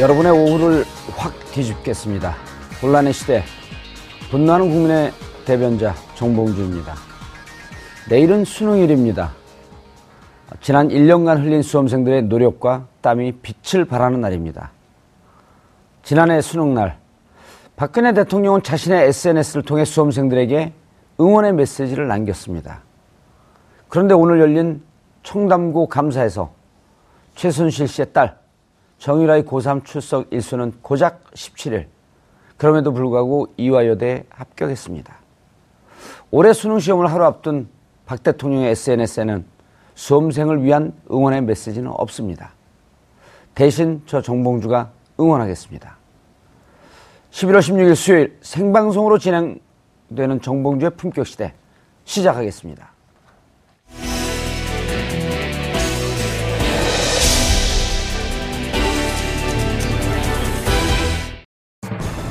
여러분의 오후를 확 뒤집겠습니다. 혼란의 시대, 분노하는 국민의 대변자 정봉주입니다. 내일은 수능일입니다. 지난 1년간 흘린 수험생들의 노력과 땀이 빛을 발하는 날입니다. 지난해 수능날, 박근혜 대통령은 자신의 SNS를 통해 수험생들에게 응원의 메시지를 남겼습니다. 그런데 오늘 열린 청담고 감사에서 최순실 씨의 딸 정유라의 고3 출석 일수는 고작 17일. 그럼에도 불구하고 이화여대에 합격했습니다. 올해 수능 시험을 하루 앞둔 박 대통령의 SNS에는 수험생을 위한 응원의 메시지는 없습니다. 대신 저 정봉주가 응원하겠습니다. 11월 16일 수요일 생방송으로 진행되는 정봉주의 품격 시대 시작하겠습니다.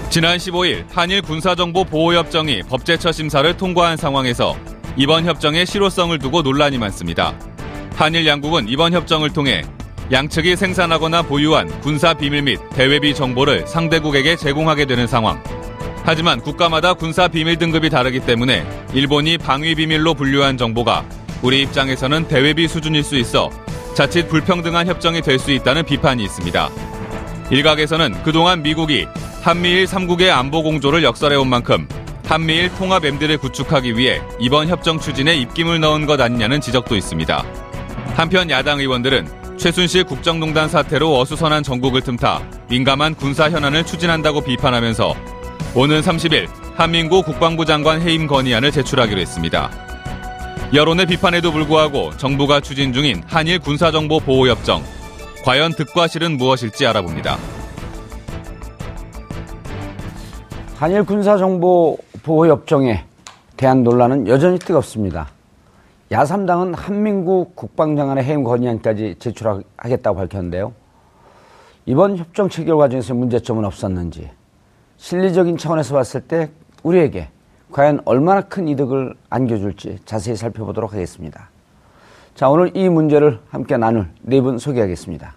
지난 15일 한일 군사정보 보호협정이 법제처 심사를 통과한 상황에서 이번 협정의 실효성을 두고 논란이 많습니다. 한일 양국은 이번 협정을 통해 양측이 생산하거나 보유한 군사 비밀 및 대외비 정보를 상대국에게 제공하게 되는 상황. 하지만 국가마다 군사 비밀 등급이 다르기 때문에 일본이 방위 비밀로 분류한 정보가 우리 입장에서는 대외비 수준일 수 있어 자칫 불평등한 협정이 될 수 있다는 비판이 있습니다. 일각에서는 그동안 미국이 한미일 3국의 안보 공조를 역설해온 만큼 한미일 통합 엠드를 구축하기 위해 이번 협정 추진에 입김을 넣은 것 아니냐는 지적도 있습니다. 한편 야당 의원들은 최순실 국정농단 사태로 어수선한 전국을 틈타 민감한 군사 현안을 추진한다고 비판하면서 오는 30일 한민구 국방부 장관 해임 건의안을 제출하기로 했습니다. 여론의 비판에도 불구하고 정부가 추진 중인 한일 군사정보 보호협정 과연 득과 실은 무엇일지 알아봅니다. 한일 군사정보 보호협정에 대한 논란은 여전히 뜨겁습니다. 야3당은 한민국 국방장관의 해임 건의안까지 제출하겠다고 밝혔는데요. 이번 협정 체결 과정에서 문제점은 없었는지, 실리적인 차원에서 봤을 때 우리에게 과연 얼마나 큰 이득을 안겨줄지 자세히 살펴보도록 하겠습니다. 자, 오늘 이 문제를 함께 나눌 네 분 소개하겠습니다.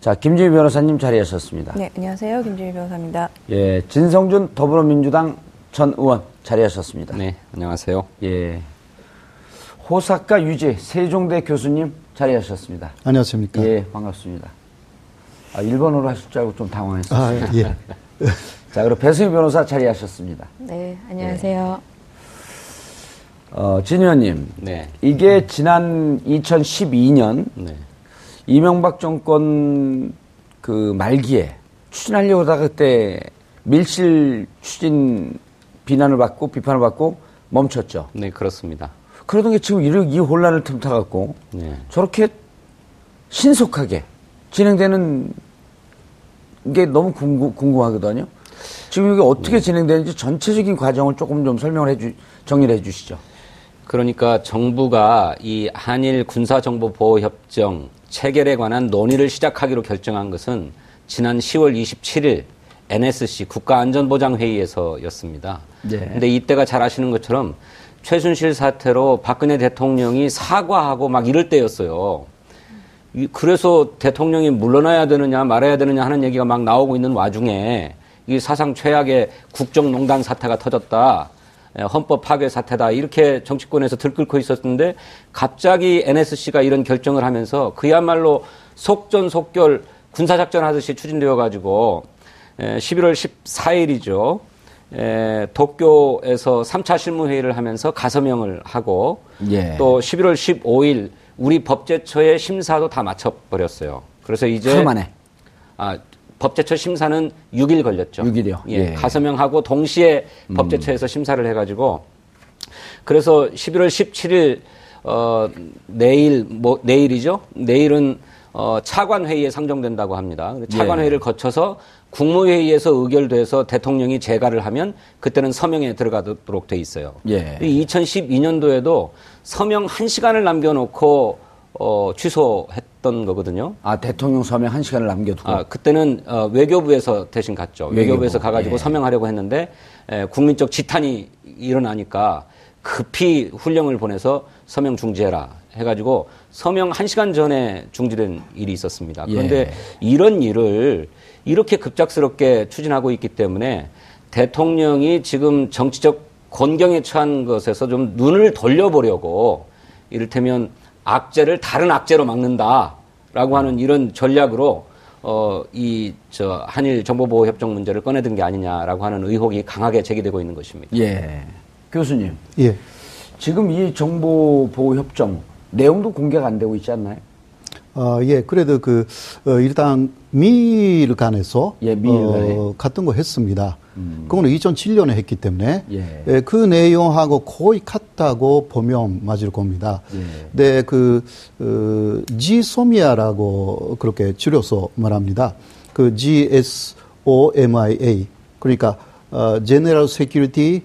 자, 김주희 변호사님 자리하셨습니다. 네, 안녕하세요. 김주희 변호사입니다. 예, 진성준 더불어민주당 전 의원 자리하셨습니다. 네, 안녕하세요. 예. 호사카 유재 세종대 교수님 자리하셨습니다. 안녕하십니까. 예, 반갑습니다. 아, 일본어로 하실 줄 알고 좀 당황했어요. 아, 예. 자, 그리고 배수희 변호사 자리하셨습니다. 네, 안녕하세요. 어, 진 의원님. 네. 이게 지난 2012년 네. 이명박 정권 그 말기에 추진하려고 하다가 그때 밀실 추진 비난을 받고 비판을 받고 멈췄죠. 네, 그렇습니다. 그러던 게 지금 이 혼란을 틈타갖고 네. 저렇게 신속하게 진행되는 게 너무 궁금, 궁금하거든요. 지금 이게 어떻게 네. 진행되는지 전체적인 과정을 조금 좀 설명을 해주, 정리를 해 주시죠. 그러니까 정부가 이 한일 군사정보보호협정 체결에 관한 논의를 시작하기로 결정한 것은 지난 10월 27일 NSC 국가안전보장회의에서였습니다. 네. 근데 이때가 잘 아시는 것처럼 최순실 사태로 박근혜 대통령이 사과하고 막 이럴 때였어요. 이- 그래서 대통령이 물러나야 되느냐 말아야 되느냐 하는 얘기가 막 나오고 있는 와중에 이 사상 최악의 국정농단 사태가 터졌다. 에, 헌법 파괴 사태다. 이렇게 정치권에서 들끓고 있었는데 갑자기 NSC가 이런 결정을 하면서 그야말로 속전속결 군사작전 하듯이 추진되어 가지고 11월 14일이죠. 에, 도쿄에서 3차 실무회의를 하면서 가서명을 하고 예. 또 11월 15일 우리 법제처의 심사도 다 마쳐버렸어요. 그래서 이제 하루 만에. 아, 법제처 심사는 6일 걸렸죠. 6일 이요? 예, 예. 음. 가서명하고 동시에 법제처에서 심사를 해가지고 그래서 11월 17일 어, 내일 뭐 내일이죠. 내일은 어, 차관 회의에 상정된다고 합니다. 차관 예. 회의를 거쳐서 국무회의에서 의결돼서 대통령이 재가를 하면 그때는 서명에 들어가도록 돼 있어요. 예. 2012년도에도 서명 1시간을 남겨놓고 어, 취소했 던 거거든요. 아, 대통령 서명 한 시간을 남겨두고. 아, 그때는 어, 외교부에서 대신 갔죠. 외교부, 외교부 에서 가가지고 예. 서명하려고 했는데 에, 국민적 지탄이 일어나니까 급히 훈령을 보내서 서명 중지해라 해가지고 서명 한 시간 전에 중지된 일이 있었습니다. 그런데 예. 이런 일을 이렇게 급작스럽게 추진하고 있기 때문에 대통령이 지금 정치적 곤경에 처한 것에서 좀 눈을 돌려보려고 이를테면 악재를 다른 악재로 막는다라고 하는 이런 전략으로 어, 이, 저, 한일 정보보호 협정 문제를 꺼내든 게 아니냐라고 하는 의혹이 강하게 제기되고 있는 것입니다. 예. 교수님, 예. 지금 이 정보보호협정 내용도 공개가 안 되고 있지 않나요? 어, 예, 그래도 그, 어, 일단, 미일 간에서, 예, 미일 간에. 어, 같은 거 했습니다. 그거는 2007년에 했기 때문에, 예. 예, 그 내용하고 거의 같다고 보면 맞을 겁니다. 예. 네, 그, 어, 지소미아라고 그렇게 줄여서 말합니다. 그 GSOMIA. 그러니까, 어, General Security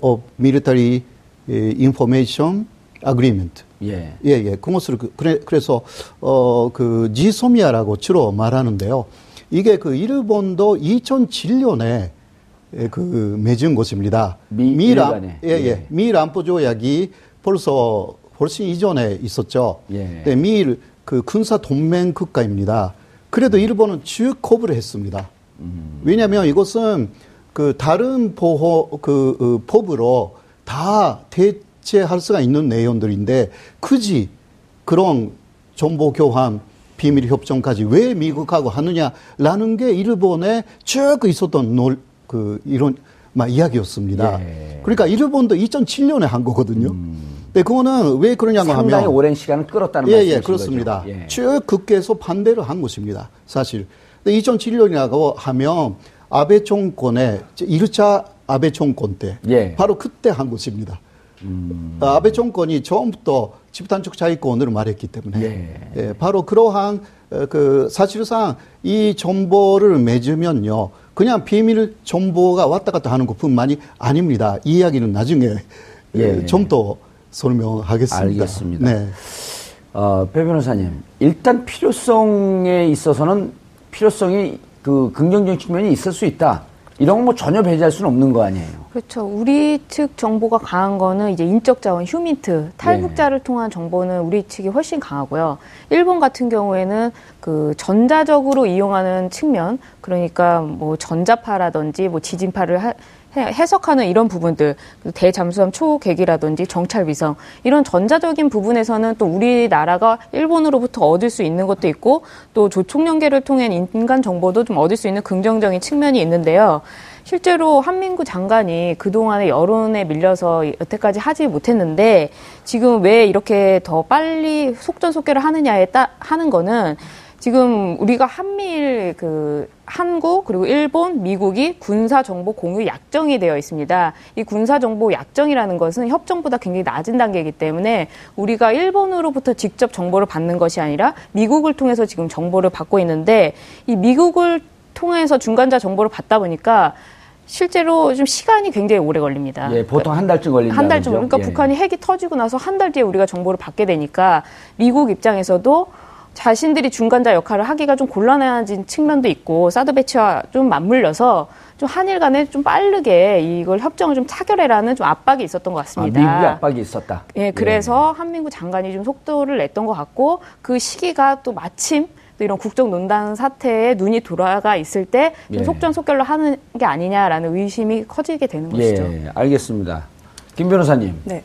of Military Information Agreement. 예. 예, 예. 그것을 그, 그래, 그래서 어 그 지소미아라고 주로 말하는데요. 이게 그 일본도 2007년에 그 맺은 것입니다. 미- 미란 미간에. 예, 예. 예. 안보 조약이 벌써 훨씬 이전에 있었죠. 예. 네, 미일 그 군사 동맹 국가입니다. 그래도 일본은 쭉 거부를 했습니다. 왜냐하면 이것은 그 다른 보호 그 어, 법으로 다 대체할 수가 있는 내용들인데 굳이 그런 정보 교환 비밀 협정까지 왜 미국하고 하느냐라는 게 일본에 쭉 있었던 놀, 그 이런 막 이야기였습니다. 예. 그러니까 일본도 2007년에 한 거거든요. 근데 그거는 왜 그러냐고 상당히 하면 오랜 시간을 끌었다는 예, 말씀이신 예, 그렇습니다. 거죠? 예. 쭉 국회에서 반대를 한 것입니다. 사실. 근데 2007년이라고 하면 아베 정권의 1차 아베 정권 때 예. 바로 그때 한 것입니다. 어, 아베 정권이 처음부터 집단적 자위권을 말했기 때문에 예. 예, 바로 그러한 어, 그 사실상 이 정보를 맺으면요 그냥 비밀 정보가 왔다 갔다 하는 것뿐만이 아닙니다. 이 이야기는 나중에 예. 좀더 설명하겠습니다. 알겠습니다. 네. 어, 배 변호사님, 일단 필요성에 있어서는 필요성이 그 긍정적인 측면이 있을 수 있다. 이런 건 뭐 전혀 배제할 수는 없는 거 아니에요. 그렇죠. 우리 측 정보가 강한 거는 이제 인적 자원 휴민트 탈북자를 통한 정보는 우리 측이 훨씬 강하고요. 일본 같은 경우에는 그 전자적으로 이용하는 측면, 그러니까 뭐 전자파라든지 뭐 지진파를 하- 해- 해석하는 이런 부분들, 그리고 대잠수함 초계기라든지 정찰 위성 이런 전자적인 부분에서는 또 우리나라가 일본으로부터 얻을 수 있는 것도 있고 또 조총 연계를 통한 인간 정보도 좀 얻을 수 있는 긍정적인 측면이 있는데요. 실제로 한민구 장관이 그동안의 여론에 밀려서 여태까지 하지 못했는데 지금 왜 이렇게 더 빨리 속전속결을 하느냐에 따 하는 거는 지금 우리가 한미일 그 한국 그리고 일본, 미국이 군사 정보 공유 약정이 되어 있습니다. 이 군사 정보 약정이라는 것은 협정보다 굉장히 낮은 단계이기 때문에 우리가 일본으로부터 직접 정보를 받는 것이 아니라 미국을 통해서 지금 정보를 받고 있는데 이 미국을 통해서 중간자 정보를 받다 보니까 실제로 좀 시간이 굉장히 오래 걸립니다. 예, 보통 한 달쯤 걸린다. 한 달쯤. 그러니까 예. 북한이 핵이 터지고 나서 한 달 뒤에 우리가 정보를 받게 되니까 미국 입장에서도 자신들이 중간자 역할을 하기가 좀 곤란해진 측면도 있고 사드 배치와 좀 맞물려서 좀 한일 간에 좀 빠르게 이걸 협정을 좀 차결해라는 좀 압박이 있었던 것 아, 같습니다. 미국의 압박이 있었다. 예, 그래서 한민구 장관이 좀 속도를 냈던 것 같고 그 시기가 또 마침 또 이런 국정 논단 사태에 눈이 돌아가 있을 때좀 예. 속전속결로 하는 게 아니냐라는 의심이 커지게 되는 것이죠. 예, 알겠습니다. 김 변호사님, 네.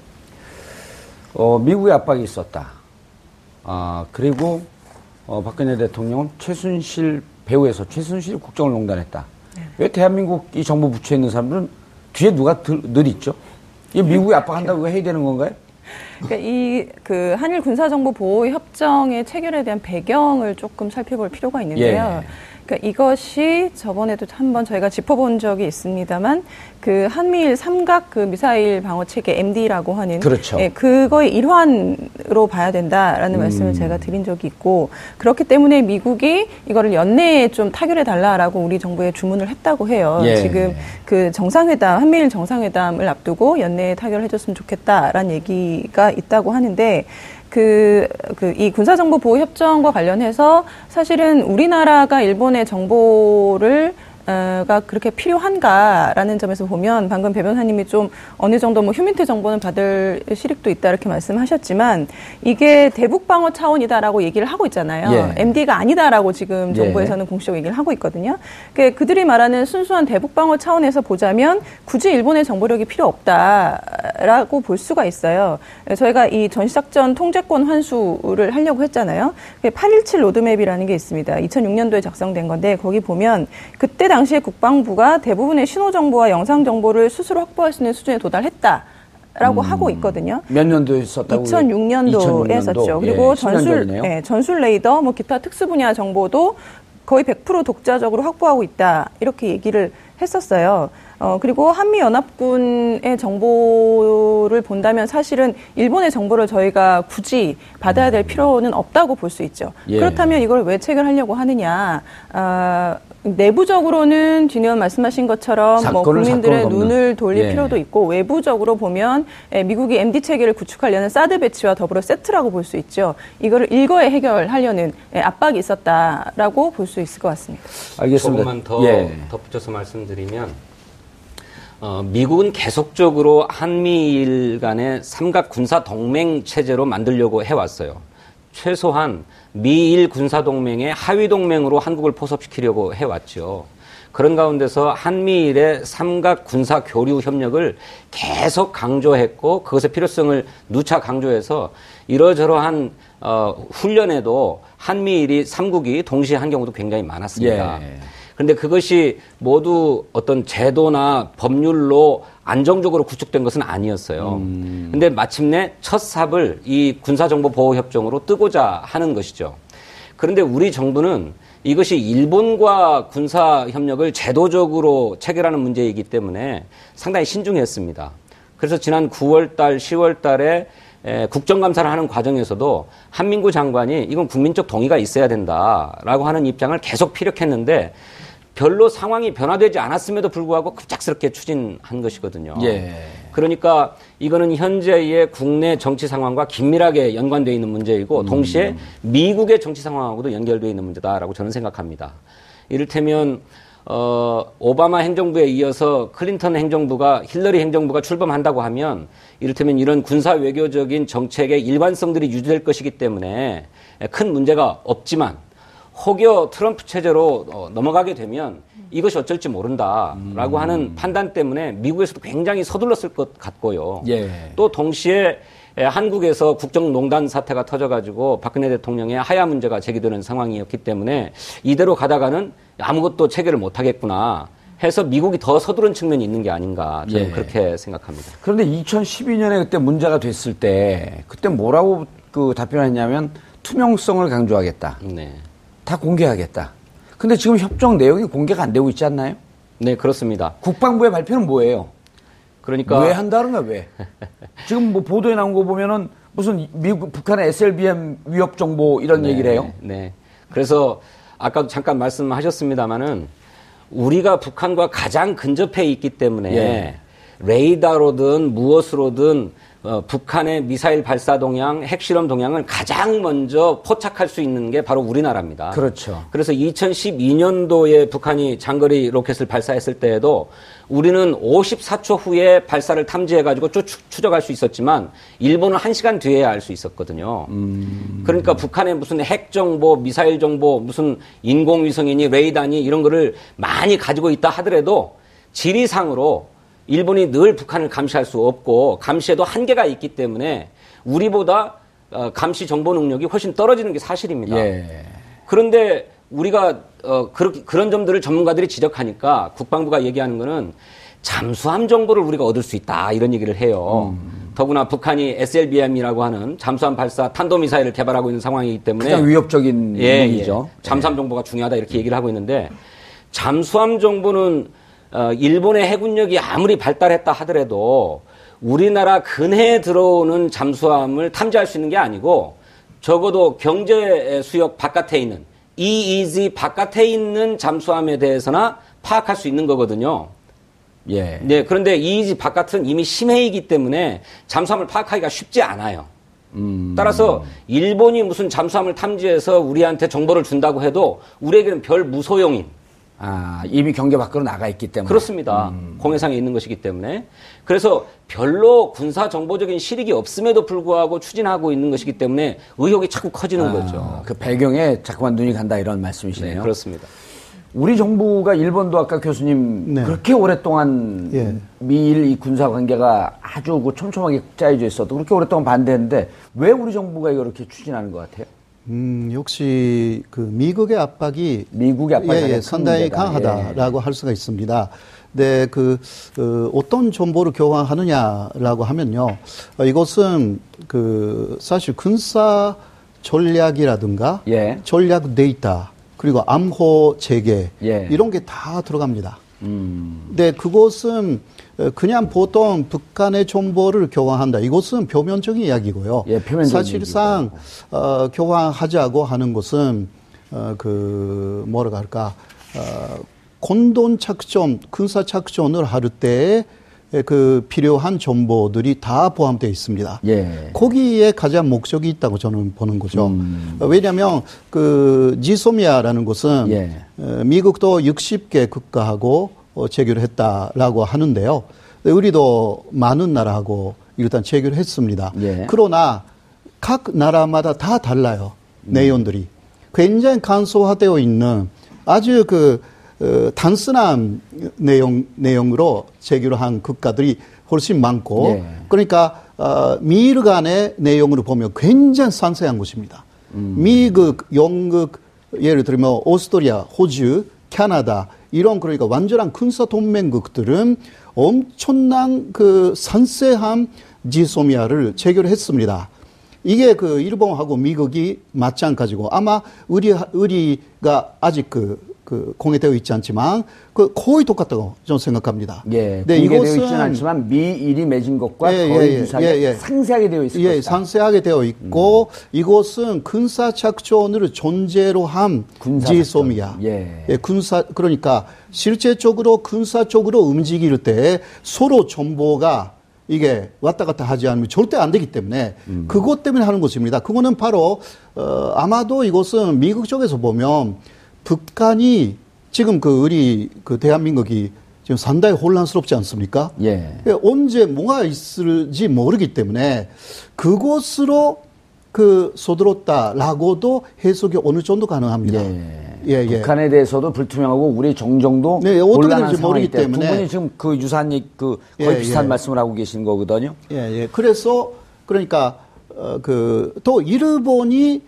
어, 미국의 압박이 있었다. 아, 그리고 어, 박근혜 대통령은 최순실 배우에서 최순실 국정을 농단했다. 왜 대한민국 이 정부 부처에 있는 사람들은 뒤에 누가 들, 늘 있죠? 이 미국이 압박한다고 해야 되는 건가요? 그러니까 이 그 한일 군사 정보 보호 협정의 체결에 대한 배경을 조금 살펴볼 필요가 있는데요. 예. 그러니까 이것이 저번에도 한번 저희가 짚어본 적이 있습니다만 그 한미일 삼각 그 미사일 방어 체계 MD라고 하는 그렇죠. 예, 그거의 일환으로 봐야 된다라는 음. 말씀을 제가 드린 적이 있고 그렇기 때문에 미국이 이거를 연내에 좀 타결해 달라라고 우리 정부에 주문을 했다고 해요. 예. 지금 그 정상회담 한미일 정상회담을 앞두고 연내에 타결해 줬으면 좋겠다라는 얘기가 있다고 하는데 그, 그, 이 군사정보보호협정과 관련해서 사실은 우리나라가 일본의 정보를 어, 가 그렇게 필요한가라는 점에서 보면 방금 배 변호사님이 좀 어느 정도 뭐 휴민트 정보는 받을 실익도 있다 이렇게 말씀하셨지만 이게 대북 방어 차원이다라고 얘기를 하고 있잖아요. 예. MD가 아니다라고 지금 예. 정부에서는 공식적으로 얘기를 하고 있거든요. 그 그들이 말하는 순수한 대북 방어 차원에서 보자면 굳이 일본의 정보력이 필요 없다라고 볼 수가 있어요. 저희가 이 전시작전 통제권 환수를 하려고 했잖아요. 817 로드맵이라는 게 있습니다. 2006년도에 작성된 건데 거기 보면 그때 당 시에 국방부가 대부분의 신호 정보와 영상 정보를 스스로 확보할 수 있는 수준에 도달했다. 라고 하고 있거든요. 몇 년도에 썼다고? 2006년도에 2006년도. 썼죠. 그리고 예, 10년 전술. 예, 전술 레이더, 뭐 기타 특수 분야 정보도 거의 100% 독자적으로 확보하고 있다. 이렇게 얘기를 했었어요. 어, 그리고 한미연합군의 정보를 본다면 사실은 일본의 정보를 저희가 굳이 받아야 될 필요는 없다고 볼 수 있죠. 예. 그렇다면 이걸 왜 체결하려고 하느냐. 아, 내부적으로는 진의원 말씀하신 것처럼 뭐 국민들의. 눈을 돌릴 예. 필요도 있고 외부적으로 보면 에, 미국이 MD 체계를 구축하려는 사드 배치와 더불어 세트라고 볼 수 있죠. 이거를 일거에 해결하려는 에, 압박이 있었다라고 볼 수 있을 것 같습니다. 알겠습니다. 조금만 더 예. 덧붙여서 말씀드리면 어, 미국은 계속적으로 한미일 간의 삼각 군사 동맹 체제로 만들려고 해왔어요. 최소한 미일 군사 동맹의 하위 동맹으로 한국을 포섭시키려고 해왔죠. 그런 가운데서 한미일의 삼각 군사 교류 협력을 계속 강조했고 그것의 필요성을 누차 강조해서 이러저러한 어, 훈련에도 한미일이 삼국이 동시에 한 경우도 굉장히 많았습니다. 예. 그런데 그것이 모두 어떤 제도나 법률로 안정적으로 구축된 것은 아니었어요. 근데 마침내 첫 삽을 이 군사정보보호협정으로 뜨고자 하는 것이죠. 그런데 우리 정부는 이것이 일본과 군사협력을 제도적으로 체결하는 문제이기 때문에 상당히 신중했습니다. 그래서 지난 9월달, 10월달에 국정감사를 하는 과정에서도 한민구 장관이 이건 국민적 동의가 있어야 된다라고 하는 입장을 계속 피력했는데 별로 상황이 변화되지 않았음에도 불구하고 급작스럽게 추진한 것이거든요. 예. 그러니까 이거는 현재의 국내 정치 상황과 긴밀하게 연관되어 있는 문제이고 동시에 미국의 정치 상황하고도 연결되어 있는 문제다라고 저는 생각합니다. 이를테면 어, 오바마 행정부에 이어서 클린턴 행정부가 힐러리 행정부가 출범한다고 하면 이를테면 이런 군사 외교적인 정책의 일관성들이 유지될 것이기 때문에 큰 문제가 없지만 혹여 트럼프 체제로 어, 넘어가게 되면 이것이 어쩔지 모른다라고 하는 판단 때문에 미국에서도 굉장히 서둘렀을 것 같고요. 예. 또 동시에 에, 한국에서 국정농단 사태가 터져가지고 박근혜 대통령의 하야 문제가 제기되는 상황이었기 때문에 이대로 가다가는 아무것도 체결을 못하겠구나 해서 미국이 더 서두른 측면이 있는 게 아닌가 저는 예. 그렇게 생각합니다. 그런데 2012년에 그때 문제가 됐을 때 그때 뭐라고 그 답변했냐면 투명성을 강조하겠다. 네. 다 공개하겠다. 근데 지금 협정 내용이 공개가 안 되고 있지 않나요? 네, 그렇습니다. 국방부의 발표는 뭐예요? 그러니까 왜 한다는 거야, 왜? 지금 뭐 보도에 나온 거 보면은 무슨 미국, 북한의 SLBM 위협 정보 이런 네, 얘기를 해요? 네. 그래서 아까도 잠깐 말씀하셨습니다마는 우리가 북한과 가장 근접해 있기 때문에 예. 레이더로든 무엇으로든 어, 북한의 미사일 발사 동향, 핵실험 동향을 가장 먼저 포착할 수 있는 게 바로 우리나라입니다. 그렇죠. 그래서 2012년도에 북한이 장거리 로켓을 발사했을 때에도 우리는 54초 후에 발사를 탐지해가지고 쭉 추- 추적할 수 있었지만 일본은 1시간 뒤에 알 수 있었거든요. 그러니까 북한의 무슨 핵 정보, 미사일 정보, 무슨 인공위성이니 레이더니 이런 거를 많이 가지고 있다 하더라도 지리상으로 일본이 늘 북한을 감시할 수 없고 감시에도 한계가 있기 때문에 우리보다 어, 감시 정보 능력이 훨씬 떨어지는 게 사실입니다. 예. 그런데 우리가 어 그렇게 그런 점들을 전문가들이 지적하니까 국방부가 얘기하는 거는 잠수함 정보를 우리가 얻을 수 있다 이런 얘기를 해요. 음. 더구나 북한이 SLBM이라고 하는 잠수함 발사 탄도미사일을 개발하고 있는 상황이기 때문에 가장 위협적인 예, 무기죠. 예. 잠수함 정보가 중요하다 이렇게 얘기를 하고 있는데 잠수함 정보는 어, 일본의 해군력이 아무리 발달했다 하더라도 우리나라 근해에 들어오는 잠수함을 탐지할 수 있는 게 아니고 적어도 경제 수역 바깥에 있는 EEZ 바깥에 있는 잠수함에 대해서나 파악할 수 있는 거거든요. 예. 네, 그런데 EEZ 바깥은 이미 심해이기 때문에 잠수함을 파악하기가 쉽지 않아요. 음. 따라서 일본이 무슨 잠수함을 탐지해서 우리한테 정보를 준다고 해도 우리에게는 별 무소용인 아, 이미 경계 밖으로 나가 있기 때문에. 그렇습니다. 음. 공해상에 있는 것이기 때문에 그래서 별로 군사 정보적인 실익이 없음에도 불구하고 추진하고 있는 것이기 때문에 의혹이 자꾸 커지는 아, 거죠. 그 배경에 자꾸만 눈이 간다 이런 말씀이시네요. 네, 그렇습니다. 우리 정부가 일본도 아까 교수님 네. 그렇게 오랫동안 예. 미일 이 군사 관계가 아주 그 촘촘하게 짜여져 있어도 그렇게 오랫동안 반대했는데 왜 우리 정부가 이거 이렇게 추진하는 것 같아요? 음, 역시 그 미국의 압박이 미국의 압박이 예, 예, 큰 상당히 문제다. 강하다라고 할 수가 있습니다. 네, 그 어, 어떤 정보를 교환하느냐라고 하면요, 어, 이것은 그 사실 군사 전략이라든가 예. 전략 데이터 그리고 암호 체계 예. 이런 게 다 들어갑니다. 음. 네, 그것은 어, 그냥 보통 북한의 정보를 교환한다. 이것은 표면적인 이야기고요. 예, 표면적인 사실상 어, 교환하자고 하는 것은 어, 그 뭐라 할까 어, 공동 작전, 군사 작전을 할 때에 그 필요한 정보들이 다 포함되어 있습니다. 예. 거기에 가장 목적이 있다고 저는 보는 거죠. 음. 어, 왜냐하면 그 지소미아라는 것은 예. 어, 미국도 60개 국가하고 어, 체결을 했다라고 하는데요. 우리도 많은 나라하고 일단 체결을 했습니다. 예. 그러나 각 나라마다 다 달라요. 음. 내용들이. 굉장히 간소화되어 있는 아주 그 어, 단순한 내용 내용으로 체결을 한 국가들이 훨씬 많고 예. 그러니까 어, 미일 간의 내용으로 보면 굉장히 상세한 것입니다. 미국, 영국, 예를 들면 오스트리아, 호주, 캐나다 이런 그러니까 완전한 군사 동맹국들은 엄청난 그 상세한 지소미아를 체결했습니다. 이게 그 일본하고 미국이 마찬가지고 아마 우리 우리가 아직 그, 그 공개되어 있지 않지만 그 거의 똑같다고 저는 생각합니다. 예. 네, 공개되어 이것은 있지는 않지만 미일이 맺은 것과 예, 거의 예, 예, 유사하게 예, 예. 상세하게 되어 있을 예, 것이다. 상세하게 되어 있고 이것은 군사 작전을 존재로 한 군사 지소미아. 작전. 예. 군사 그러니까 실제적으로 군사적으로 움직일 때 서로 정보가 이게 왔다 갔다 하지 않으면 절대 안 되기 때문에 음. 그것 때문에 하는 것입니다. 그거는 바로 어, 아마도 이것은 미국 쪽에서 보면 북한이 지금 그 우리 그 대한민국이 지금 상당히 혼란스럽지 않습니까? 예. 예, 언제 뭐가 있을지 모르기 때문에 그것으로 그 서둘렀다라고도 해석이 어느 정도 가능합니다. 예. 예, 예. 북한에 대해서도 불투명하고 우리 정정도 네, 어떻게 곤란한 상황이기 모르기 때문에 두. 분이 지금 그 유사한 그 거의 예, 비슷한 예. 말씀을 하고 계신 거거든요. 예, 예. 그래서 그러니까 어, 그또 일본이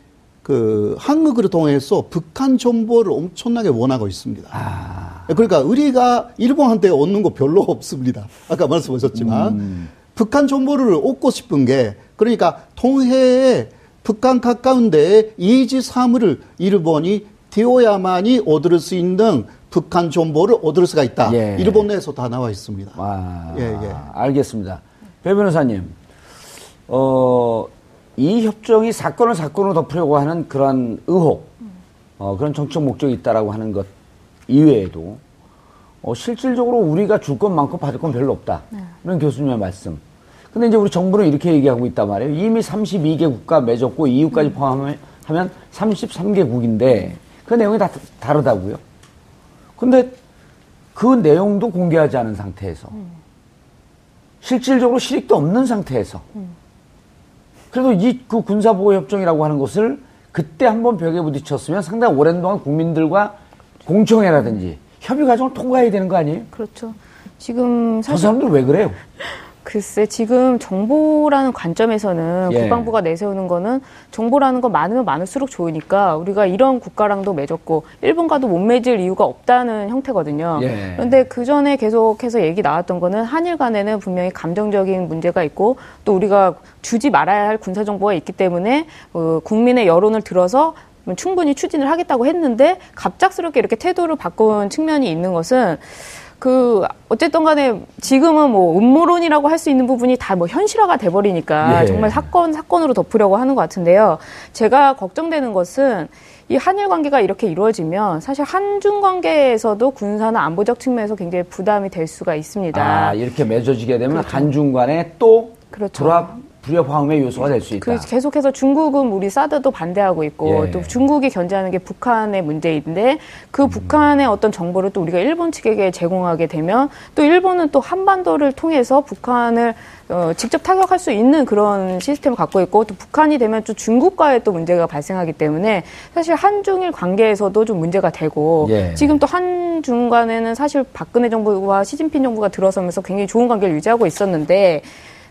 그 한국을 통해서 북한 정보를 엄청나게 원하고 있습니다. 아. 그러니까 우리가 일본한테 얻는 거 별로 없습니다. 아까 말씀하셨지만 음. 북한 정보를 얻고 싶은 게 그러니까 동해에 북한 가까운 데에 이지 사물을 일본이 띄워야만이 얻을 수 있는 북한 정보를 얻을 수가 있다. 예. 일본 내에서 다 나와 있습니다. 아, 예, 예. 알겠습니다. 배 변호사님, 어, 이 협정이 사건을 사건으로 덮으려고 하는 그런 의혹, 어, 그런 정책 목적이 있다라고 하는 것 이외에도 어, 실질적으로 우리가 줄 건 많고 받을 건 별로 없다. 이런 교수님의 말씀. 근데 이제 우리 정부는 이렇게 얘기하고 있단 말이에요. 이미 32개 국가 맺었고 EU까지 포함하면 하면 33개국인데 그 내용이 다 다르다고요. 근데 그 내용도 공개하지 않은 상태에서 실질적으로 실익도 없는 상태에서 그래도 이 그 군사보호협정이라고 하는 것을 그때 한번 벽에 부딪혔으면 상당히 오랜 동안 국민들과 공청회라든지 협의 과정을 통과해야 되는 거 아니에요? 그렇죠. 지금 저 사실 사람들 왜 그래요? 글쎄 지금 정보라는 관점에서는 예. 국방부가 내세우는 거는 정보라는 건 많으면 많을수록 좋으니까 우리가 이런 국가랑도 맺었고 일본과도 못 맺을 이유가 없다는 형태거든요. 예. 그런데 그 전에 계속해서 얘기 나왔던 거는 한일 간에는 분명히 감정적인 문제가 있고 또 우리가 주지 말아야 할 군사 정보가 있기 때문에 어, 국민의 여론을 들어서 충분히 추진을 하겠다고 했는데 갑작스럽게 이렇게 태도를 바꾼 측면이 있는 것은 그 어쨌든 간에 지금은 뭐 음모론이라고 할 수 있는 부분이 다 뭐 현실화가 돼 버리니까 예. 정말 사건 사건으로 덮으려고 하는 것 같은데요. 제가 걱정되는 것은 이 한일 관계가 이렇게 이루어지면 사실 한중 관계에서도 군사나 안보적 측면에서 굉장히 부담이 될 수가 있습니다. 아, 이렇게 맺어지게 되면 한중 간에 또 그렇죠. 불합, 불협 화음의 요소가 될 수 있다. 그 계속해서 중국은 우리 사드도 반대하고 있고 예. 또 중국이 견제하는 게 북한의 문제인데 그 북한의 어떤 정보를 또 우리가 일본 측에게 제공하게 되면 또 일본은 또 한반도를 통해서 북한을 어, 직접 타격할 수 있는 그런 시스템을 갖고 있고 또 북한이 되면 또 중국과의 또 문제가 발생하기 때문에 사실 한중일 관계에서도 좀 문제가 되고 예. 지금 또 한중 간에는 사실 박근혜 정부와 시진핑 정부가 들어서면서 굉장히 좋은 관계를 유지하고 있었는데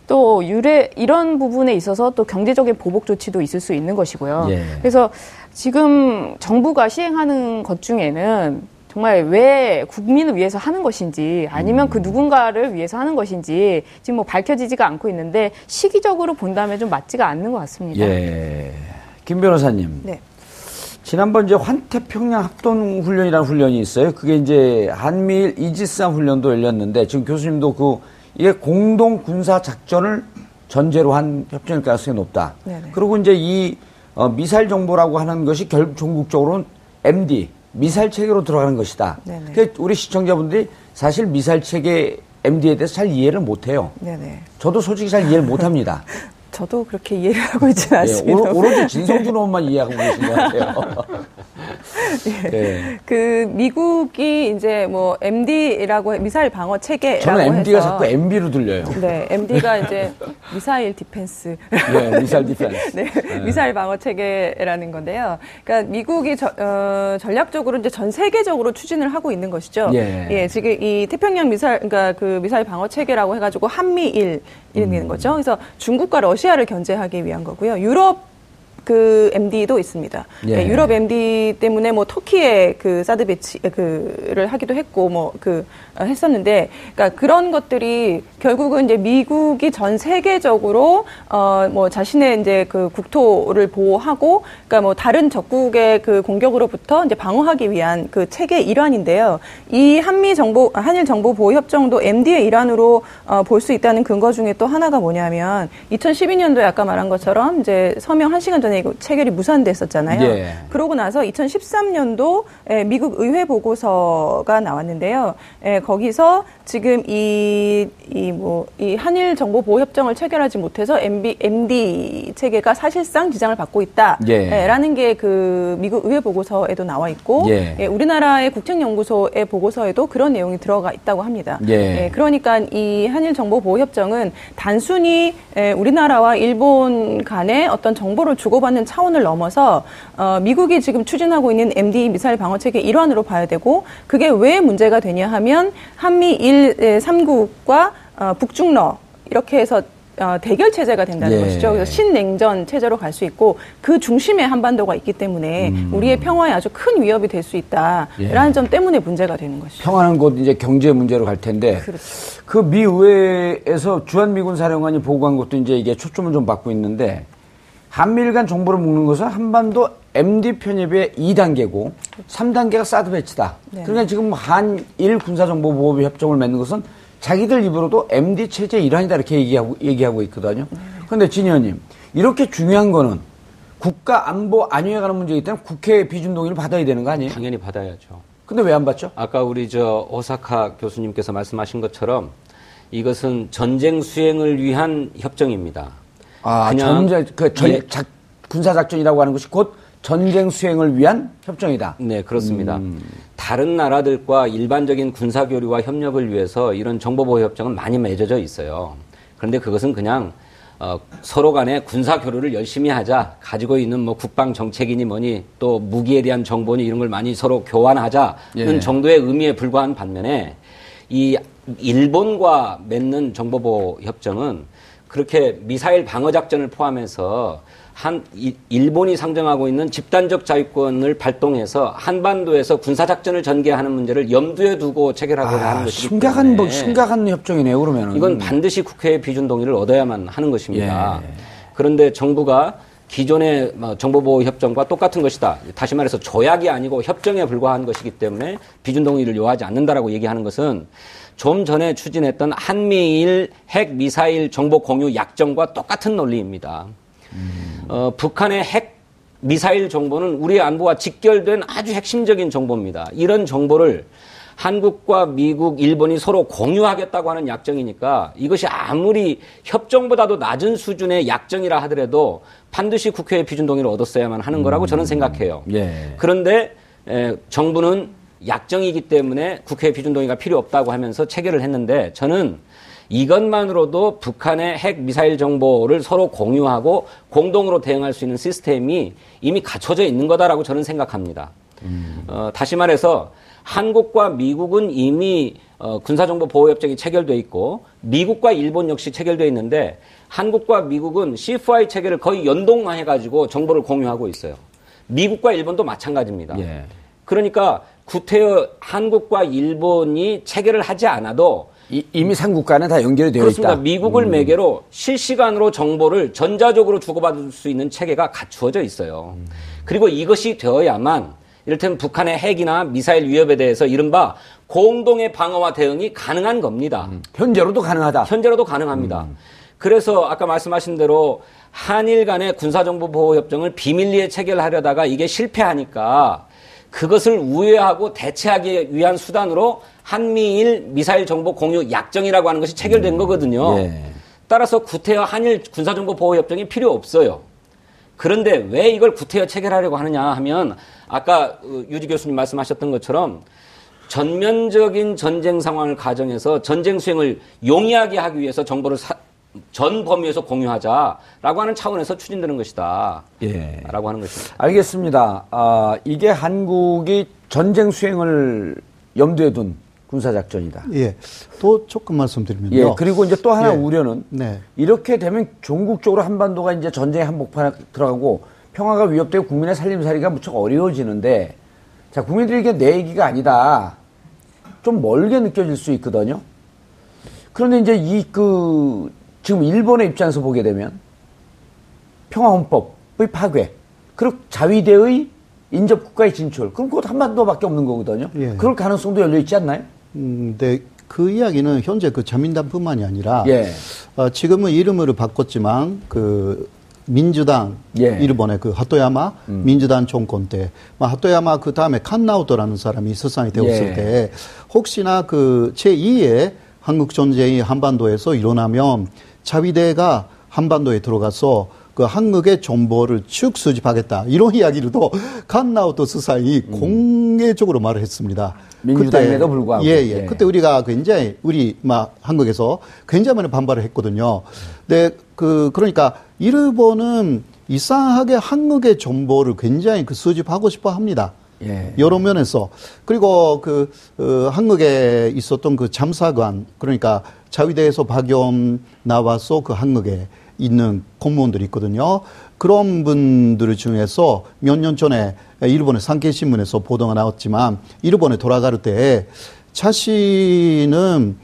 또 유례 이런 부분에 있어서 또 경제적인 보복 조치도 있을 수 있는 것이고요. 예. 그래서 지금 정부가 시행하는 것 중에는 정말 왜 국민을 위해서 하는 것인지 아니면 음. 그 누군가를 위해서 하는 것인지 지금 뭐 밝혀지지가 않고 있는데 시기적으로 본다면 좀 맞지가 않는 것 같습니다. 예. 김 변호사님. 네. 지난번 이제 환태평양 합동 훈련이라는 훈련이 있어요. 그게 이제 한미일 이지스함 훈련도 열렸는데 지금 교수님도 그 이게 공동 군사 작전을 전제로 한 협정일 가능성이 높다. 네네. 그리고 이제 이 어, 미사일 정보라고 하는 것이 결 종국적으로는 MD 미사일 체계로 들어가는 것이다. 네네. 그 우리 시청자분들이 사실 미사일 체계 MD에 대해서 잘 이해를 못해요. 네네. 저도 솔직히 잘 이해를 못합니다. 저도 그렇게 이해를 하고 있지는 예, 않습니다. 오로, 지 진성준 의원만 이해하고 계신 것 같아요. 예. 그 미국이 이제 뭐 MD라고 해- 미사일 방어 체계라고 저는 MD가 해서 자꾸 MB로 들려요. 네, MD가 이제 missile defense. 예, missile defense. 네, 미사일 방어 체계라는 건데요. 그러니까 미국이 저- 어, 전략적으로 이제 전 세계적으로 추진을 하고 있는 것이죠. 예. 지금 이 태평양 미사일, 그러니까 그 미사일 방어 체계라고 해가지고 한미일 이런 음. 거죠. 그래서 중국과 러시아를 견제하기 위한 거고요. 유럽 그 MD도 있습니다. 예. 네, 유럽 MD 때문에 뭐 터키에 그 사드 배치 그를 하기도 했고 뭐 그 했었는데 그러니까 그런 것들이 결국은 이제 미국이 전 세계적으로 어 뭐 자신의 이제 그 국토를 보호하고 그러니까 뭐 다른 적국의 그 공격으로부터 이제 방어하기 위한 그 체계 일환인데요. 이 한미 정보 한일 정보 보호 협정도 MD의 일환으로 어, 볼 수 있다는 근거 중에 또 하나가 뭐냐면 2012년도에 아까 말한 것처럼 이제 서명 한 시간 전에 이거 체결이 무산됐었잖아요. 예. 그러고 나서 2013년도 미국 의회 보고서가 나왔는데요. 에, 거기서 지금 이, 이 뭐, 이 한일 정보 보호 협정을 체결하지 못해서 MB, MD 체계가 사실상 지장을 받고 있다. 예. 라는 게 그 미국 의회 보고서에도 나와 있고, 예. 예, 우리나라의 국책연구소의 보고서에도 그런 내용이 들어가 있다고 합니다. 예. 그러니까 이 한일 정보 보호 협정은 단순히 에, 우리나라와 일본 간의 어떤 정보를 주고받는 차원을 넘어서 어, 미국이 지금 추진하고 있는 MD 미사일 방어 체계 일환으로 봐야 되고 그게 왜 문제가 되냐 하면 한미 일 3국과 어, 북중러 이렇게 해서 어, 대결 체제가 된다는 예. 것이죠. 그래서 신냉전 체제로 갈 수 있고 그 중심에 한반도가 있기 때문에 음. 우리의 평화에 아주 큰 위협이 될 수 있다라는 예. 점 때문에 문제가 되는 것이죠. 평화는 곧 이제 경제 문제로 갈 텐데 그렇죠. 그미 의회에서 주한미군 사령관이 보고한 것도 이제 이게 초점을 좀 받고 있는데 한미일 간 정보를 묶는 것은 한반도 MD 편입의 2단계고 3단계가 사드 배치다. 네. 그러니까 지금 한일 군사정보보호 협정을 맺는 것은 자기들 입으로도 MD 체제 일환이다 이렇게 얘기하고 얘기하고 있거든요. 그런데 진 의원님 이렇게 중요한 거는 국가 안보 안위에 관한 문제이기 때문에 국회 비준 동의를 받아야 되는 거 아니에요? 당연히 받아야죠. 근데 왜 안 받죠? 아까 우리 저 오사카 교수님께서 말씀하신 것처럼 이것은 전쟁 수행을 위한 협정입니다. 아, 그냥- 전쟁, 그 전, 예. 작, 군사 작전이라고 하는 것이 곧 전쟁 수행을 위한 협정이다. 네, 그렇습니다. 다른 나라들과 일반적인 군사 교류와 협력을 위해서 이런 정보 보호 협정은 많이 맺어져 있어요. 그런데 그것은 그냥 어, 서로 간에 군사 교류를 열심히 하자. 가지고 있는 뭐 국방 정책이니 뭐니 또 무기에 대한 정보니 이런 걸 많이 서로 교환하자는 예. 정도의 의미에 불과한 반면에 이 일본과 맺는 정보보호 협정은 그렇게 미사일 방어 작전을 포함해서 한 이- 일본이 상정하고 있는 집단적 자유권을 발동해서 한반도에서 군사 작전을 전개하는 문제를 염두에 두고 체결하고자 하는 아, 것이기 심각한 때문에 뭐 심각한 협정이네요. 그러면은 이건 반드시 국회의 비준 동의를 얻어야만 하는 것입니다. 예. 그런데 정부가 기존의 뭐 정보보호 협정과 똑같은 것이다. 다시 말해서 조약이 아니고 협정에 불과한 것이기 때문에 비준 동의를 요하지 않는다라고 얘기하는 것은 좀 전에 추진했던 한미일 핵 미사일 정보 공유 약정과 똑같은 논리입니다. 어, 북한의 핵 미사일 정보는 우리 안보와 직결된 아주 핵심적인 정보입니다. 이런 정보를 한국과 미국, 일본이 서로 공유하겠다고 하는 약정이니까 이것이 아무리 협정보다도 낮은 수준의 약정이라 하더라도 반드시 국회의 비준 동의를 얻었어야만 하는 거라고 저는 생각해요. 예. 그런데 에, 정부는 약정이기 때문에 국회 비준 동의가 필요 없다고 하면서 체결을 했는데 저는 이것만으로도 북한의 핵 미사일 정보를 서로 공유하고 공동으로 대응할 수 있는 시스템이 이미 갖춰져 있는 거다라고 저는 생각합니다. 어, 다시 말해서 한국과 미국은 이미 어, 군사정보보호협정이 체결돼 있고 미국과 일본 역시 체결돼 있는데 한국과 미국은 C4I 체계를 거의 연동해가지고 정보를 공유하고 있어요. 미국과 일본도 마찬가지입니다. 예. 그러니까 구태여 한국과 일본이 체결을 하지 않아도 이, 이미 삼국간에 다 연결이 되어 그렇습니다. 있다. 미국을 매개로 실시간으로 정보를 전자적으로 주고받을 수 있는 체계가 갖추어져 있어요. 그리고 이것이 되어야만 이를테면 북한의 핵이나 미사일 위협에 대해서 이른바 공동의 방어와 대응이 가능한 겁니다. 현재로도 가능하다. 현재로도 가능합니다. 그래서 아까 말씀하신 대로 한일 간의 군사정보보호협정을 비밀리에 체결하려다가 이게 실패하니까 그것을 우회하고 대체하기 위한 수단으로 한미일 미사일 정보 공유 약정이라고 하는 것이 체결된 거거든요. 예. 따라서 구태여 한일 군사정보 보호 협정이 필요 없어요. 그런데 왜 이걸 구태여 체결하려고 하느냐 하면 아까 어, 유지 교수님 말씀하셨던 것처럼 전면적인 전쟁 상황을 가정해서 전쟁 수행을 용이하게 하기 위해서 정보를 사- 전 범위에서 공유하자라고 하는 차원에서 추진되는 것이다. 예. 라고 하는 것입니다. 알겠습니다. 아, 이게 한국이 전쟁 수행을 염두에 둔 군사작전이다. 예. 또 조금 말씀드리면요. 예, 그리고 이제 또 하나 예. 우려는 네. 이렇게 되면 종국적으로 한반도가 이제 전쟁의 한복판에 들어가고 평화가 위협되고 국민의 살림살이가 무척 어려워지는데 자, 국민들에게 내 얘기가 아니다. 좀 멀게 느껴질 수 있거든요. 그런데 이제 이 그 지금 일본의 입장에서 보게 되면 평화헌법의 파괴, 그리고 자위대의 인접국가의 진출, 그럼 그것 한반도밖에 없는 거거든요. 예. 그럴 가능성도 열려 있지 않나요? 음, 근데 그 이야기는 현재 그 자민당뿐만이 아니라 예. 어, 지금은 이름을 바꿨지만 그 민주당 예. 음. 일본의 그 하토야마 민주당 정권 때뭐 하토야마 그 다음에 칸나우토라는 사람이 세상이 되었을 예. 때 혹시나 그 제2의 한국 전쟁이 한반도에서 일어나면 자위대가 한반도에 들어가서 그 한국의 정보를 쭉 수집하겠다 이런 이야기로도 칸나우토 스사이 공개적으로 말을 했습니다. 음. 민주당임에도 그때- 불구하고. 예, 예. 예. 그때 우리가 굉장히 우리 막 한국에서 굉장히 많이 반발을 했거든요. 근데 그 그러니까 일본은 이상하게 한국의 정보를 굉장히 그 수집하고 싶어 합니다. 예. 여러 면에서 그리고 그 어, 한국에 있었던 그 잠사관 그러니까 자위대에서 박염 나와서 그 한국에 있는 공무원들이 있거든요. 그런 분들 중에서 몇 년 전에 일본의 산케 신문에서 보도가 나왔지만 일본에 돌아갈 때 자신은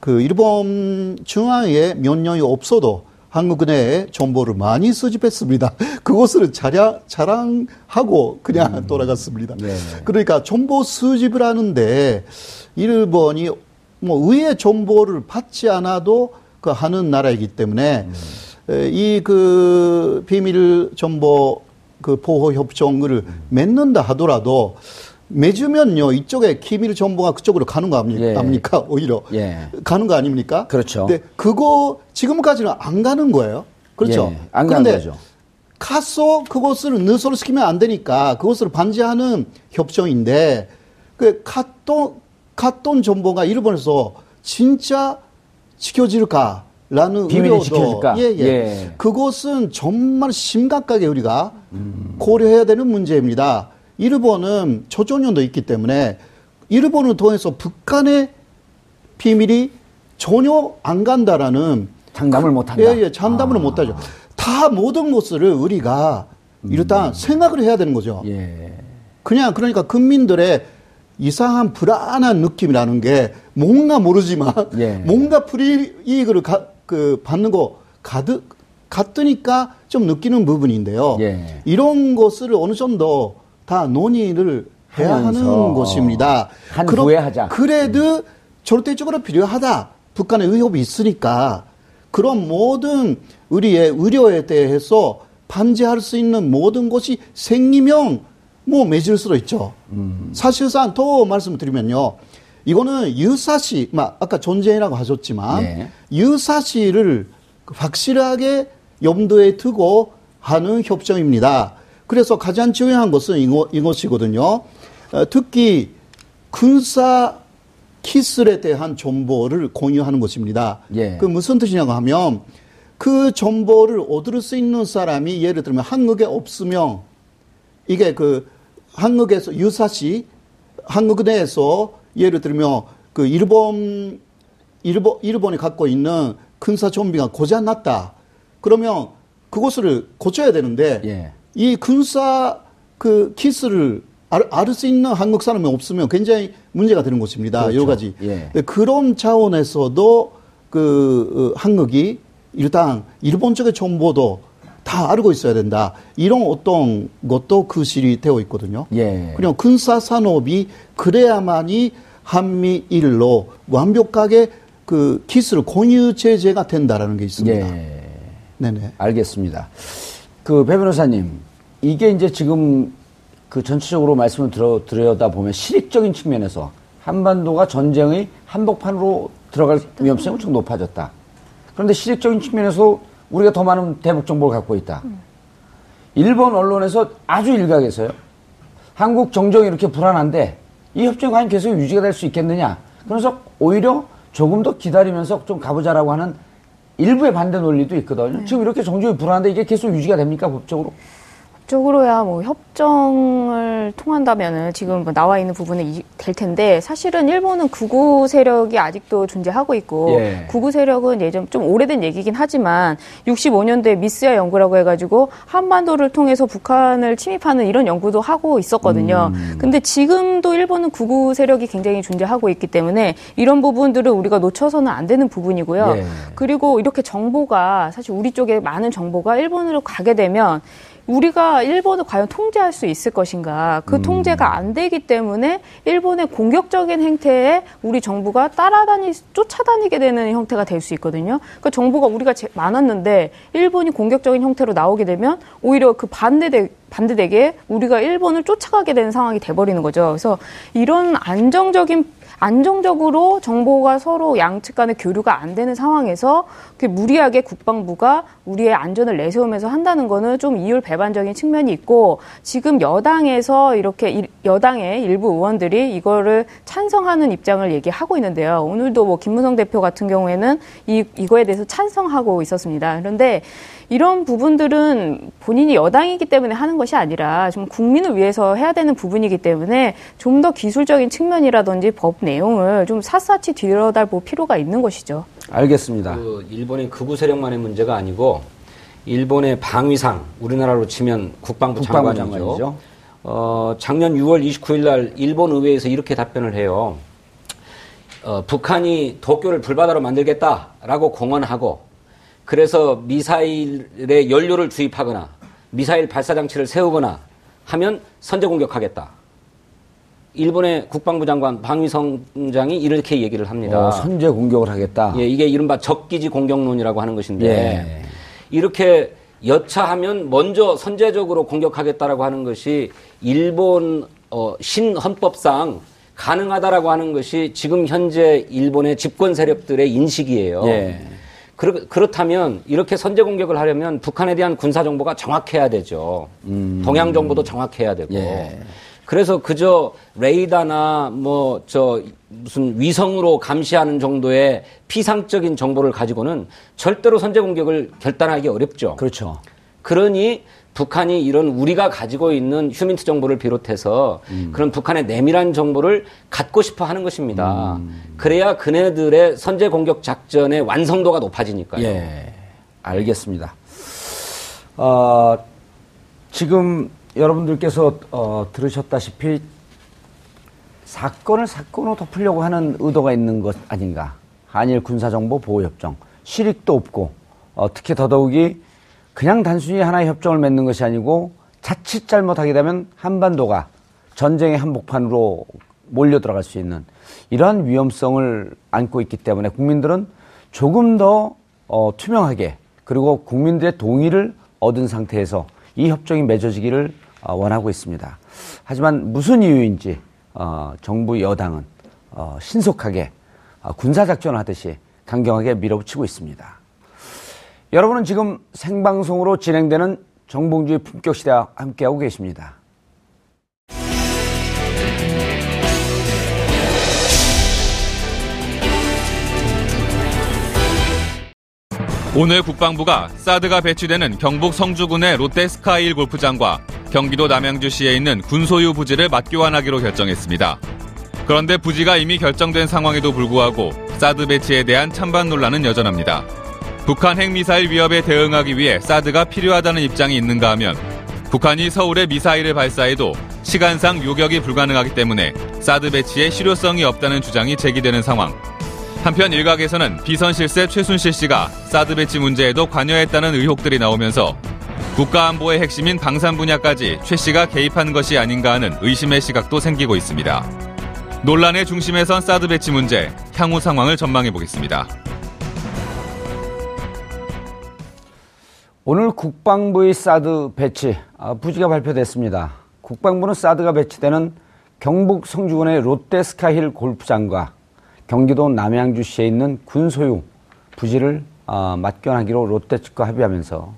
그 일본 중앙에 몇 년이 없어도 한국 내에 정보를 많이 수집했습니다. 그것을 자랑, 자랑하고 그냥 돌아갔습니다. 네. 그러니까 정보 수집을 하는데 일본이 뭐 의회 정보를 받지 않아도 그 하는 나라이기 때문에 이그 비밀 정보 그 보호 협정을 맺는다 하더라도 맺으면요 이쪽에 기밀 정보가 그쪽으로 가는 거 아닙니까? 예. 오히려 예. 가는 거 아닙니까? 그렇죠. 근데 그거 지금까지는 안 가는 거예요. 그렇죠. 예, 안 가는 그런데 거죠. 가서 그것을 누설시키면 안 되니까 그것을 반지하는 협정인데 그 갔던 갔던 정보가 일본에서 진짜 지켜질까라는 비밀이 우려도 지켜질까? 예, 예. 예. 그것은 정말 심각하게 우리가 고려해야 되는 문제입니다. 일본은 초전년도 있기 때문에 일본을 통해서 북한의 비밀이 전혀 안 간다라는 장담을 못 한다. 예, 예, 장담을 아. 못 하죠. 다 모든 것을 우리가 일단 생각을 해야 되는 거죠. 음. 예. 그냥 그러니까 국민들의 이상한 불안한 느낌이라는 게 뭔가 모르지만 예. 뭔가 불이익을 가, 그 받는 거 가득 같으니까 좀 느끼는 부분인데요. 예. 이런 것을 어느 정도 다 논의를 해야 하는 것입니다. 한 후에 하자. 그래도 절대적으로 필요하다. 북한의 의협이 있으니까 그런 모든 우리의 의료에 대해서 반제할 수 있는 모든 것이 생기면 뭐 맺을 수도 있죠. 음. 사실상 더 말씀드리면요. 이거는 유사시, 막 아까 존재라고 하셨지만 네. 유사시를 확실하게 염두에 두고 하는 협정입니다. 그래서 가장 중요한 것은 이거, 이것이거든요. 어, 특히 군사 기술에 대한 정보를 공유하는 것입니다. 예. 그 무슨 뜻이냐고 하면 그 정보를 얻을 수 있는 사람이 예를 들면 한국에 없으면 이게 그 한국에서 유사시 한국 내에서 예를 들면 그 일본 일본 일본이 갖고 있는 군사 좀비가 고장 났다. 그러면 그것을 고쳐야 되는데 예. 이 군사 그 기술을 알, 알수 있는 한국 사람이 없으면 굉장히 문제가 되는 것입니다. 그렇죠. 여러 가지. 예. 네, 그런 차원에서도 그 어, 한국이 일단 일본 쪽의 정보도 다 알고 있어야 된다. 이런 어떤 것도 그실이 되어 있거든요. 예. 그냥 군사 산업이 그래야만이 한미일로 완벽하게 그 기술 공유 체제가 된다라는 게 있습니다. 예. 네네. 알겠습니다. 그 배 변호사님, 이게 이제 지금 그 전체적으로 말씀을 들어, 들여다 보면 실익적인 측면에서 한반도가 전쟁의 한복판으로 들어갈 위험성이 엄청 높아졌다. 그런데 실익적인 측면에서 우리가 더 많은 대북 정보를 갖고 있다. 일본 언론에서 아주 일각에서요. 한국 정정이 이렇게 불안한데 이 협정이 과연 계속 유지가 될 수 있겠느냐. 그래서 오히려 조금 더 기다리면서 좀 가보자라고 하는 일부의 반대 논리도 있거든요. 지금 이렇게 정정이 불안한데 이게 계속 유지가 됩니까 법적으로? 법적으로야 뭐 협정을 통한다면은 지금 뭐 나와 있는 부분은 이- 될 텐데 사실은 일본은 극우 세력이 아직도 존재하고 있고 예. 극우 세력은 예전 좀 오래된 얘기긴 하지만 65년도에 미스야 연구라고 해가지고 한반도를 통해서 북한을 침입하는 이런 연구도 하고 있었거든요. 근데 지금도 일본은 극우 세력이 굉장히 존재하고 있기 때문에 이런 부분들을 우리가 놓쳐서는 안 되는 부분이고요. 예. 그리고 이렇게 정보가 사실 우리 쪽에 많은 정보가 일본으로 가게 되면 우리가 일본을 과연 통제할 수 있을 것인가. 그 통제가 안 되기 때문에 일본의 공격적인 행태에 우리 정부가 따라다니, 쫓아다니게 되는 형태가 될 수 있거든요. 그 정보가 우리가 제- 많았는데 일본이 공격적인 형태로 나오게 되면 오히려 그 반대되, 반대되게 우리가 일본을 쫓아가게 되는 상황이 돼버리는 거죠. 그래서 이런 안정적인 안정적으로 정보가 서로 양측 간의 교류가 안 되는 상황에서 그 무리하게 국방부가 우리의 안전을 내세우면서 한다는 거는 좀 이율 배반적인 측면이 있고 지금 여당에서 이렇게 일- 여당의 일부 의원들이 이거를 찬성하는 입장을 얘기하고 있는데요. 오늘도 뭐 김무성 대표 같은 경우에는 이 이거에 대해서 찬성하고 있었습니다. 그런데 이런 부분들은 본인이 여당이기 때문에 하는 것이 아니라 좀 국민을 위해서 해야 되는 부분이기 때문에 좀 더 기술적인 측면이라든지 법 내용을 좀 샅샅이 들여다볼 필요가 있는 것이죠. 알겠습니다. 그 일본의 극우 세력만의 문제가 아니고 일본의 방위상 우리나라로 치면 국방부, 국방부 장관이죠. 장관이죠. 어, 작년 6월 29일 날 일본 의회에서 이렇게 답변을 해요. 어, 북한이 도쿄를 불바다로 만들겠다라고 공언하고 그래서 미사일에 연료를 주입하거나 미사일 발사 장치를 세우거나 하면 선제 공격하겠다. 일본의 국방부 장관 방위성장이 이렇게 얘기를 합니다. 어, 선제 공격을 하겠다. 예, 이게 이른바 적기지 공격론이라고 하는 것인데 예. 이렇게 여차하면 먼저 선제적으로 공격하겠다라고 하는 것이 일본 어, 신헌법상 가능하다라고 하는 것이 지금 현재 일본의 집권 세력들의 인식이에요. 예. 그렇, 그렇다면 이렇게 선제 공격을 하려면 북한에 대한 군사 정보가 정확해야 되죠. 동향 정보도 정확해야 되고. 음. 예. 그래서 그저 레이더나 뭐 저 무슨 위성으로 감시하는 정도의 피상적인 정보를 가지고는 절대로 선제 공격을 결단하기 어렵죠. 그렇죠. 그러니 북한이 이런 우리가 가지고 있는 휴민트 정보를 비롯해서 그런 북한의 내밀한 정보를 갖고 싶어 하는 것입니다. 그래야 그네들의 선제 공격 작전의 완성도가 높아지니까요. 예, 알겠습니다. 어, 지금 여러분들께서 어, 들으셨다시피 사건을 사건으로 덮으려고 하는 의도가 있는 것 아닌가. 한일 군사정보 보호협정. 실익도 없고, 어, 특히 더더욱이 그냥 단순히 하나의 협정을 맺는 것이 아니고 자칫 잘못하게 되면 한반도가 전쟁의 한복판으로 몰려 들어갈 수 있는 이러한 위험성을 안고 있기 때문에 국민들은 조금 더 어, 투명하게 그리고 국민들의 동의를 얻은 상태에서 이 협정이 맺어지기를 어, 원하고 있습니다. 하지만 무슨 이유인지 어, 정부 여당은 어, 신속하게 어, 군사작전을 하듯이 강경하게 밀어붙이고 있습니다. 여러분은 지금 생방송으로 진행되는 정봉주의 품격시대와 함께하고 계십니다. 오늘 국방부가 사드가 배치되는 경북 성주군의 롯데 스카이힐 골프장과 경기도 남양주시에 있는 군소유 부지를 맞교환하기로 결정했습니다. 그런데 부지가 이미 결정된 상황에도 불구하고 사드 배치에 대한 찬반 논란은 여전합니다. 북한 핵미사일 위협에 대응하기 위해 사드가 필요하다는 입장이 있는가 하면 북한이 서울에 미사일을 발사해도 시간상 요격이 불가능하기 때문에 사드 배치에 실효성이 없다는 주장이 제기되는 상황. 한편 일각에서는 비선 실세 최순실 씨가 사드 배치 문제에도 관여했다는 의혹들이 나오면서 국가안보의 핵심인 방산 분야까지 최 씨가 개입한 것이 아닌가 하는 의심의 시각도 생기고 있습니다. 논란의 중심에 선 사드 배치 문제, 향후 상황을 전망해 보겠습니다. 오늘 국방부의 사드 배치 아, 부지가 발표됐습니다. 국방부는 사드가 배치되는 경북 성주군의 롯데 스카이힐 골프장과 경기도 남양주시에 있는 군 소유 부지를 아, 맞견하기로 롯데 측과 합의하면서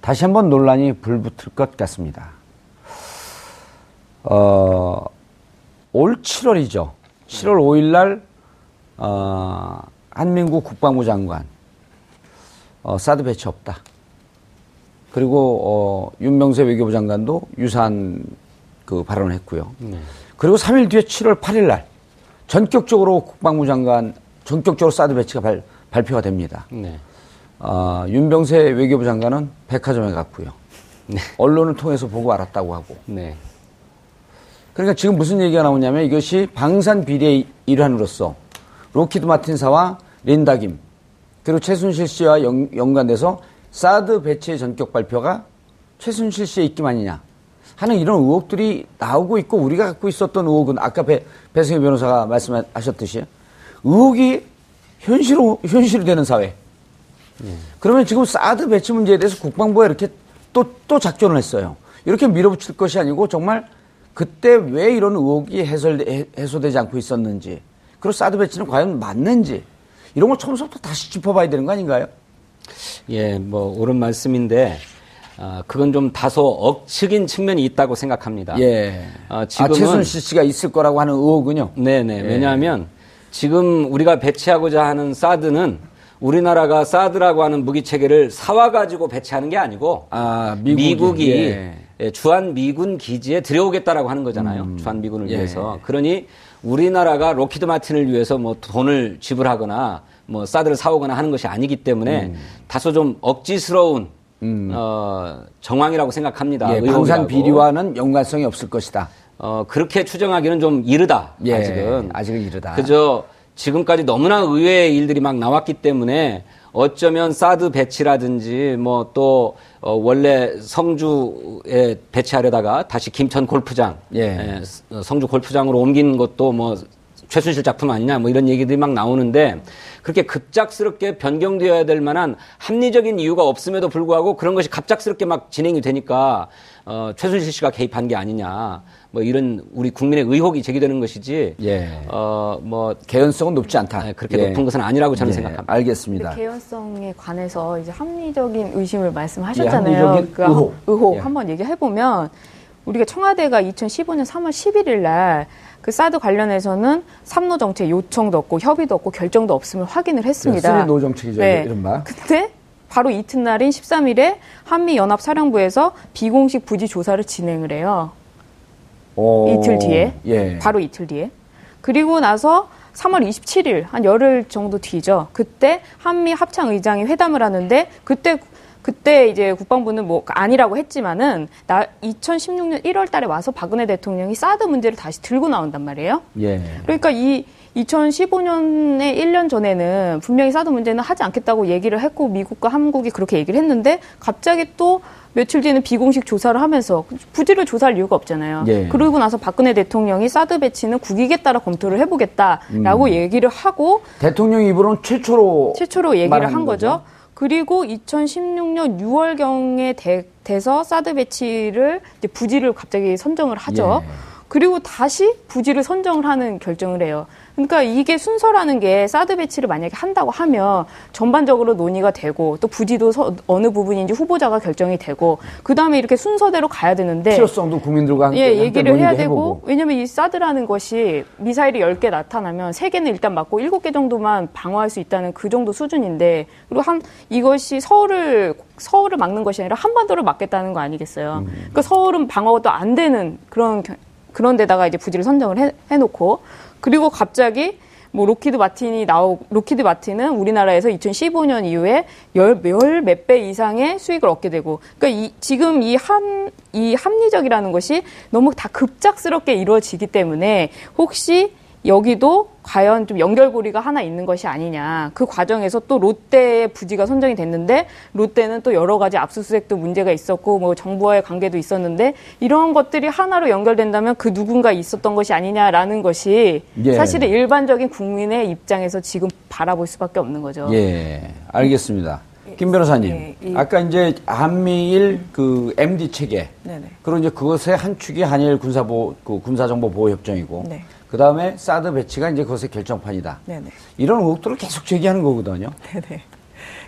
다시 한번 논란이 불붙을 것 같습니다. 어, 올 7월이죠. 7월 5일 날 어, 한민국 국방부 장관 어, 사드 배치 없다. 그리고 어, 윤명세 외교부 장관도 유사한 그 발언을 했고요. 그리고 3일 뒤에 7월 8일 날 전격적으로 국방부 장관 전격적으로 사드 배치가 발, 발표가 됩니다. 네. 어, 윤병세 외교부 장관은 백화점에 갔고요. 언론을 통해서 보고 알았다고 하고. 네. 그러니까 지금 무슨 얘기가 나오냐면 이것이 방산 비리의 일환으로서 로키드 마틴사와 린다김 그리고 최순실 씨와 연, 연관돼서 사드 배치의 전격 발표가 최순실 씨의 입김 아니냐 하는 이런 의혹들이 나오고 있고 우리가 갖고 있었던 의혹은 아까 배, 배승희 변호사가 말씀하셨듯이 의혹이 현실로 현실이 되는 사회. 그러면 지금 사드 배치 문제에 대해서 국방부가 이렇게 또, 또 작전을 했어요. 이렇게 밀어붙일 것이 아니고 정말 그때 왜 이런 의혹이 해설, 해- 해소되지 않고 있었는지, 그리고 사드 배치는 과연 맞는지, 이런 걸 처음부터 다시 짚어봐야 되는 거 아닌가요? 예, 뭐 옳은 말씀인데 아, 그건 좀 다소 억측인 측면이 있다고 생각합니다. 예. 아, 아, 지금은 최순실 씨가 있을 거라고 하는 의혹은요? 네네. 왜냐하면 지금 우리가 배치하고자 하는 사드는 우리나라가 사드라고 하는 무기 체계를 사와 가지고 배치하는 게 아니고 아, 미국이, 이 예. 예, 주한 미군 기지에 들여오겠다라고 하는 거잖아요. 음. 주한 미군을 예. 위해서. 그러니 우리나라가 로키드 마틴을 위해서 뭐 돈을 지불하거나 뭐 사드를 사오거나 하는 것이 아니기 때문에 음. 다소 좀 억지스러운 어, 정황이라고 생각합니다. 예. 방산 비리와는 연관성이 없을 것이다. 어, 그렇게 추정하기는 좀 이르다. 예, 아직은. 아직은 이르다. 그저 지금까지 너무나 의외의 일들이 막 나왔기 때문에 어쩌면 사드 배치라든지 뭐또 어, 원래 성주에 배치하려다가 다시 김천 골프장, 예. 에, 어, 성주 골프장으로 옮긴 것도 뭐 최순실 작품 아니냐 뭐 이런 얘기들이 막 나오는데 그렇게 급작스럽게 변경되어야 될 만한 합리적인 이유가 없음에도 불구하고 그런 것이 갑작스럽게 막 진행이 되니까 어, 최순실 씨가 개입한 게 아니냐 뭐 이런 우리 국민의 의혹이 제기되는 것이지 예. 어뭐 개연성은 높지 않다. 네, 그렇게 예. 높은 것은 아니라고 저는 예, 생각합니다. 알겠습니다. 개연성에 관해서 이제 합리적인 의심을 말씀하셨잖아요. 예, 합리적인 그 의혹. 의혹 예. 한번 얘기해 보면 우리가 청와대가 2015년 3월 11일 날 그 사드 관련해서는 삼노 정책 요청도 없고 협의도 없고 결정도 없음을 확인을 했습니다. three no 정책이죠, 이른바. 근데 바로 이튿날인 13일에 한미연합사령부에서 비공식 부지 조사를 진행을 해요. 오, 이틀 뒤에. 예. 바로 이틀 뒤에. 그리고 나서 3월 27일, 한 열흘 정도 뒤죠. 그때 한미 합참의장이 회담을 하는데, 그때, 그때 이제 국방부는 뭐 아니라고 했지만은, 나 2016년 1월 달에 와서 박은혜 대통령이 사드 문제를 다시 들고 나온단 말이에요. 예. 그러니까 이 2015년에 1년 전에는 분명히 사드 문제는 하지 않겠다고 얘기를 했고 미국과 한국이 그렇게 얘기를 했는데 갑자기 또 며칠 뒤에는 비공식 조사를 하면서 부지를 조사할 이유가 없잖아요. 예. 그러고 나서 박근혜 대통령이 사드 배치는 국익에 따라 검토를 해보겠다라고 음. 얘기를 하고 대통령 입으로는 최초로 최초로 얘기를 한 거죠. 거죠. 그리고 2016년 6월경에 돼서 사드 배치를 이제 부지를 갑자기 선정을 하죠. 예. 그리고 다시 부지를 선정을 하는 결정을 해요. 그러니까 이게 순서라는 게 사드 배치를 만약에 한다고 하면 전반적으로 논의가 되고 또 부지도 서- 어느 부분인지 후보지가 결정이 되고 그 다음에 이렇게 순서대로 가야 되는데 필요성도 국민들과 함께, 예, 얘기를 해야 되고 해보고. 왜냐면 이 사드라는 것이 미사일이 10개 나타나면 3개는 일단 맞고 7개 정도만 방어할 수 있다는 그 정도 수준인데 그리고 한 이것이 서울을 서울을 막는 것이 아니라 한반도를 막겠다는 거 아니겠어요. 그러니까 서울은 방어가 안 되는 그런 겨- 그런 데다가 이제 부지를 선정을 해, 해놓고. 그리고 갑자기 뭐 록히드 마틴이 나오 록히드 마틴은 우리나라에서 2015년 이후에 열몇 배 이상의 수익을 얻게 되고. 그러니까 이, 지금 이함이 합리적이라는 것이 너무 다 급작스럽게 이루어지기 때문에 혹시 여기도 과연 좀 연결고리가 하나 있는 것이 아니냐. 그 과정에서 또 롯데의 부지가 선정이 됐는데 롯데는 또 여러 가지 압수수색도 문제가 있었고 뭐 정부와의 관계도 있었는데 이런 것들이 하나로 연결된다면 그 누군가 있었던 것이 아니냐라는 것이 예. 사실은 일반적인 국민의 입장에서 지금 바라볼 수밖에 없는 거죠. 예, 알겠습니다. 김 변호사님, 예, 이- 아까 이제 한미일 그 MD 체계, 네네. 그리고 이제 그것의 한 축이 한일 군사보 그 군사정보보호협정이고, 네. 그 다음에 사드 배치가 이제 그것의 결정판이다. 네네. 이런 의혹들을 계속 제기하는 거거든요. 네네.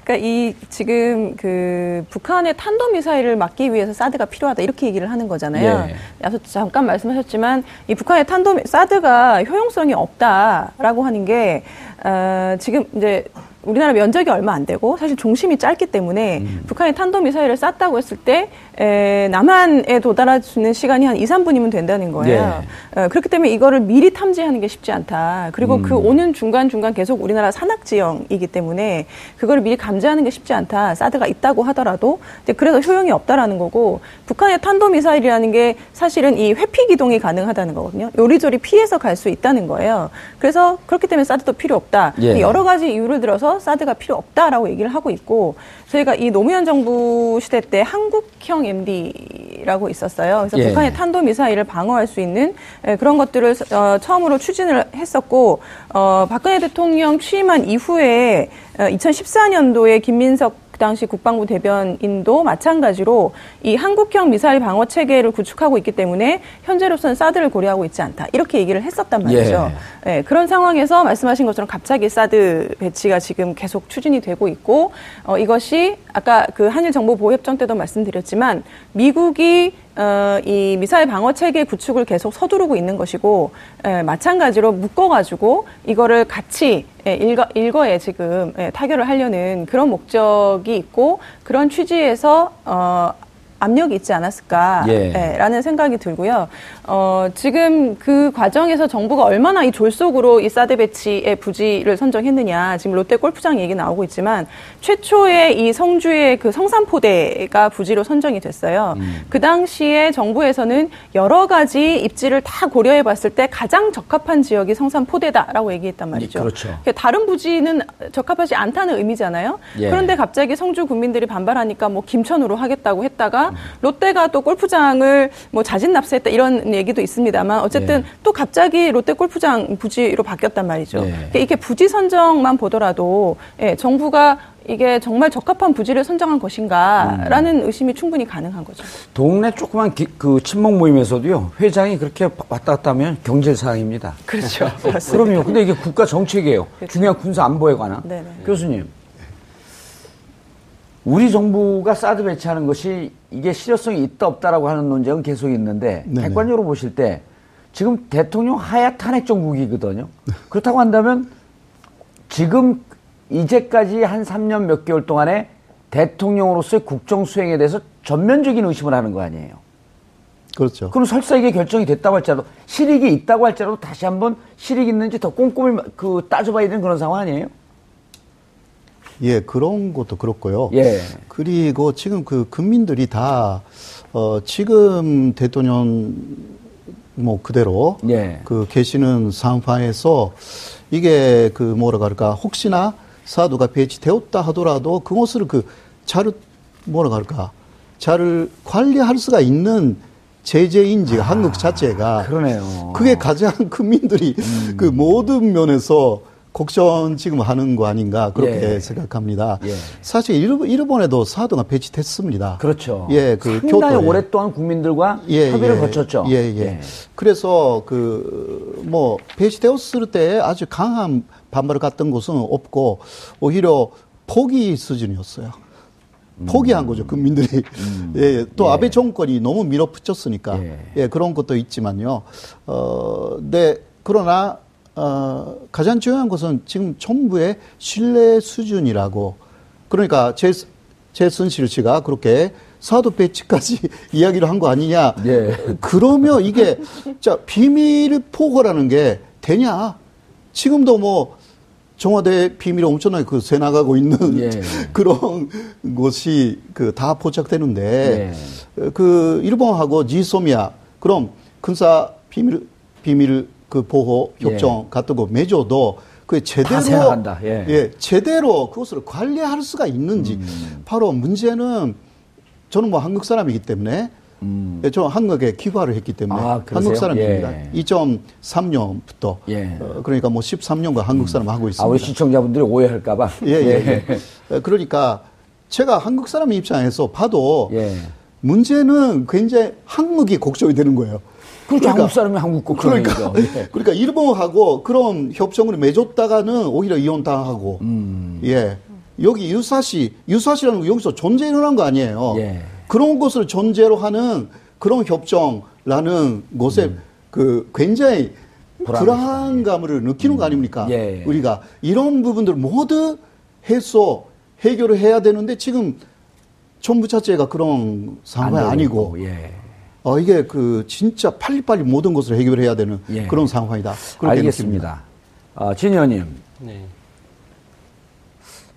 그러니까 이 지금 그 북한의 탄도 미사일을 막기 위해서 사드가 필요하다 이렇게 얘기를 하는 거잖아요. 예. 앞서 잠깐 말씀하셨지만 이 북한의 탄도 미- 사드가 효용성이 없다라고 하는 게 어, 지금 이제 우리나라 면적이 얼마 안 되고 사실 종심이 짧기 때문에 음. 북한이 탄도 미사일을 쐈다고 했을 때 에, 남한에 도달할 수 있는 시간이 한 2, 3분이면 된다는 거예요. 어, 그렇기 때문에 이거를 미리 탐지하는 게 쉽지 않다. 그리고 음. 그 오는 중간중간 계속 우리나라 산악 지형이기 때문에 그거를 미리 감지하는 게 쉽지 않다. 사드가 있다고 하더라도 이제 그래서 효용이 없다라는 거고 북한의 탄도 미사일이라는 게 사실은 이 회피 기동이 가능하다는 거거든요. 요리조리 피해서 갈 수 있다는 거예요. 그래서 그렇기 때문에 사드도 필요 없다. 예. 여러 가지 이유를 들어서 사드가 필요 없다라고 얘기를 하고 있고 저희가 이 노무현 정부 시대 때 한국형 MD라고 있었어요. 그래서 예. 북한의 탄도 미사일을 방어할 수 있는 에, 그런 것들을 어, 처음으로 추진을 했었고 어, 박근혜 대통령 취임한 이후에 어, 2014년도에 김민석 그 당시 국방부 대변인도 마찬가지로 이 한국형 미사일 방어 체계를 구축하고 있기 때문에 현재로서는 사드를 고려하고 있지 않다 이렇게 얘기를 했었단 말이죠. 예, 그런 상황에서 말씀하신 것처럼 갑자기 사드 배치가 지금 계속 추진이 되고 있고 어, 이것이 아까 그 한일 정보 보호 협정 때도 말씀드렸지만 미국이 어, 이 미사일 방어 체계 구축을 계속 서두르고 있는 것이고 에, 마찬가지로 묶어가지고 이거를 같이 예, 일거, 일거에 지금 예, 타결을 하려는 그런 목적이 있고 그런 취지에서 어, 압력이 있지 않았을까라는 예. 생각이 들고요. 어, 지금 그 과정에서 정부가 얼마나 이 졸속으로 이 사드 배치의 부지를 선정했느냐. 지금 롯데 골프장 얘기 나오고 있지만 최초의 이 성주의 그 성산포대가 부지로 선정이 됐어요. 그 당시에 정부에서는 여러 가지 입지를 다 고려해 봤을 때 가장 적합한 지역이 성산포대다라고 얘기했단 말이죠. 예, 그렇죠. 그러니까 다른 부지는 적합하지 않다는 의미잖아요. 예. 그런데 갑자기 성주 국민들이 반발하니까 뭐 김천으로 하겠다고 음. 했다가 롯데가 또 골프장을 뭐 자진 납세했다 이런 얘기도 있습니다만 어쨌든 예. 또 갑자기 롯데 골프장 부지로 바뀌었단 말이죠. 예. 그러니까 이게 부지 선정만 보더라도 예, 정부가 이게 정말 적합한 부지를 선정한 것인가라는 의심이 충분히 가능한 거죠. 동네 조그만 기- 그 친목 모임에서도요 회장이 그렇게 왔다 갔다 하면 경제 사항입니다. 그렇죠. 그럼요. 근데 이게 국가 정책이에요. 중요한 군사 안보에 관한. 네네. 교수님, 우리 정부가 사드 배치하는 것이 이게 실효성이 있다 없다라고 하는 논쟁은 계속 있는데 네네. 객관적으로 보실 때 지금 대통령 하야 탄핵 정국이거든요. 그렇다고 한다면 지금 이제까지 한 3년 몇 개월 동안에 대통령으로서의 국정 수행에 대해서 전면적인 의심을 하는 거 아니에요. 그렇죠. 그럼 설사 이게 결정이 됐다고 할지라도 실익이 있다고 할지라도 다시 한번 실익 있는지 더 꼼꼼히 그 따져봐야 되는 그런 상황 아니에요? 예, 그런 것도 그렇고요. 예. 그리고 지금 그 국민들이 다, 어, 지금 대통령 뭐 그대로 예. 그 계시는 상황에서 이게 그 뭐라 그럴까 혹시나 사도가 배치되었다 하더라도 그것을 그 잘, 뭐라 그럴까 잘 관리할 수가 있는 제재인지 한국 자체가 아, 그러네요. 그게 가장 국민들이 음. 그 모든 면에서 걱정 지금 하는 거 아닌가 그렇게 예. 생각합니다. 예. 사실 일본, 일본 에도 사도가 배치됐습니다. 그렇죠. 예, 그 상당히 교토에. 오랫동안 국민들과 예, 협의를 예. 거쳤죠. 예, 예. 그래서 그 뭐 배치되었을 때 아주 강한 반발을 갔던 곳은 없고 오히려 포기 수준이었어요. 포기한 거죠, 국민들이. 예, 또 예. 아베 정권이 너무 밀어붙였으니까. 예. 예. 그런 것도 있지만요. 어, 네, 그러나, 어, 가장 중요한 것은 지금 정부의 신뢰 수준이라고. 그러니까 제, 최순실 씨가 그렇게 사도 배치까지 이야기를 한 거 아니냐. 예. 그러면 이게, 자, 비밀 포고라는 게 되냐. 지금도 뭐, 청와대 비밀이 엄청나게 그 새 나가고 있는 예. 그런 것이 그 다 포착되는데 예. 그 일본하고 지소미아 그럼 군사 비밀 비밀 그 보호 협정 같은 거 맺어도 그 제대로 생각한다. 예. 제대로 그것을 관리할 수가 있는지 음. 바로 문제는 저는 뭐 한국 사람이기 때문에 예, 저는 한국에 귀화를 했기 때문에 음. 아? 한국 사람입니다. 예. 2003년부터 예. 어, 그러니까 뭐 13년간 한국 사람 하고 있습니다. 아, 우리 시청자분들이 오해할까봐. 예, 예, 예. 어, 그러니까 제가 한국 사람 입장에서 봐도 예. 문제는 굉장히 한국이 걱정이 되는 거예요. 그렇죠. 한국 사람이 한국 그러니까, 국정이죠. 예. 그러니까 일본하고 그런 협정을 맺었다가는 오히려 이혼 당하고, 음. 예. 여기 유사시, 유사시라는 거 여기서 존재 일어난 거 아니에요. 예. 그런 것을 존재로 하는 그런 협정라는 것에 그 굉장히 음. 불안감을 느끼는 거 아닙니까? 예. 우리가 이런 부분들을 모두 해서 해결을 해야 되는데 지금 정부 자체가 그런 상황이 아니고 예. 어, 이게 그 진짜 빨리빨리 모든 것을 해결해야 되는 예. 그런 상황이다. 그렇게 알겠습니다. 아, 진 의원님. 네.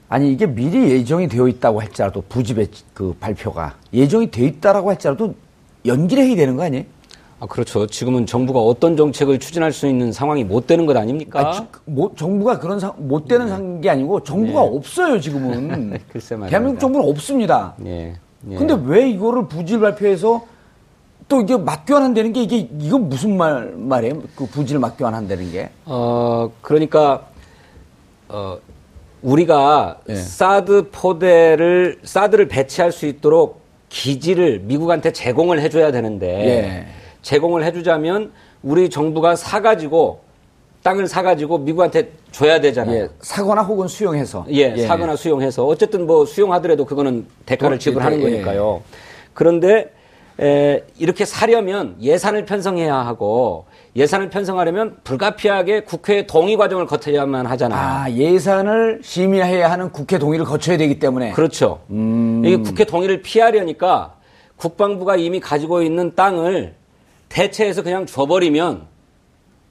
아니 이게 미리 예정이 되어 있다고 할지라도 부집의 그 발표가 예정이 되어 있다라고 할지라도 연기를 해야 되는 거 아니에요? 아, 그렇죠. 지금은 정부가 어떤 정책을 추진할 수 있는 상황이 못 되는 것 아닙니까? 아, 지- 뭐, 정부가 그런 상, 못 되는 상- 게 아니고 정부가 네. 없어요 지금은. 글쎄 말입니다. 대한민국 정부는 없습니다. 예. 예. 근데 왜 이거를 부질 발표해서 또 이게 맞교환한다는 게 이게 이거 무슨 말 말이에요? 그 부질 맞교환한다는 게? 어, 그러니까, 어, 우리가 예. 사드 포대를, 사드를 배치할 수 있도록 기지를 미국한테 제공을 해줘야 되는데, 예. 제공을 해주자면 우리 정부가 사가지고, 땅을 사가지고 미국한테 줘야 되잖아요. 예, 사거나 혹은 수용해서. 예, 사거나 수용해서 어쨌든 뭐 수용하더라도 그거는 대가를 돈- 지불하는 예. 거니까요. 그런데 에, 이렇게 사려면 예산을 편성해야 하고 예산을 편성하려면 불가피하게 국회 동의 과정을 거쳐야만 하잖아요. 아 예산을 심의해야 하는 국회 동의를 거쳐야 되기 때문에. 그렇죠. 이게 국회 동의를 피하려니까 국방부가 이미 가지고 있는 땅을 대체해서 그냥 줘버리면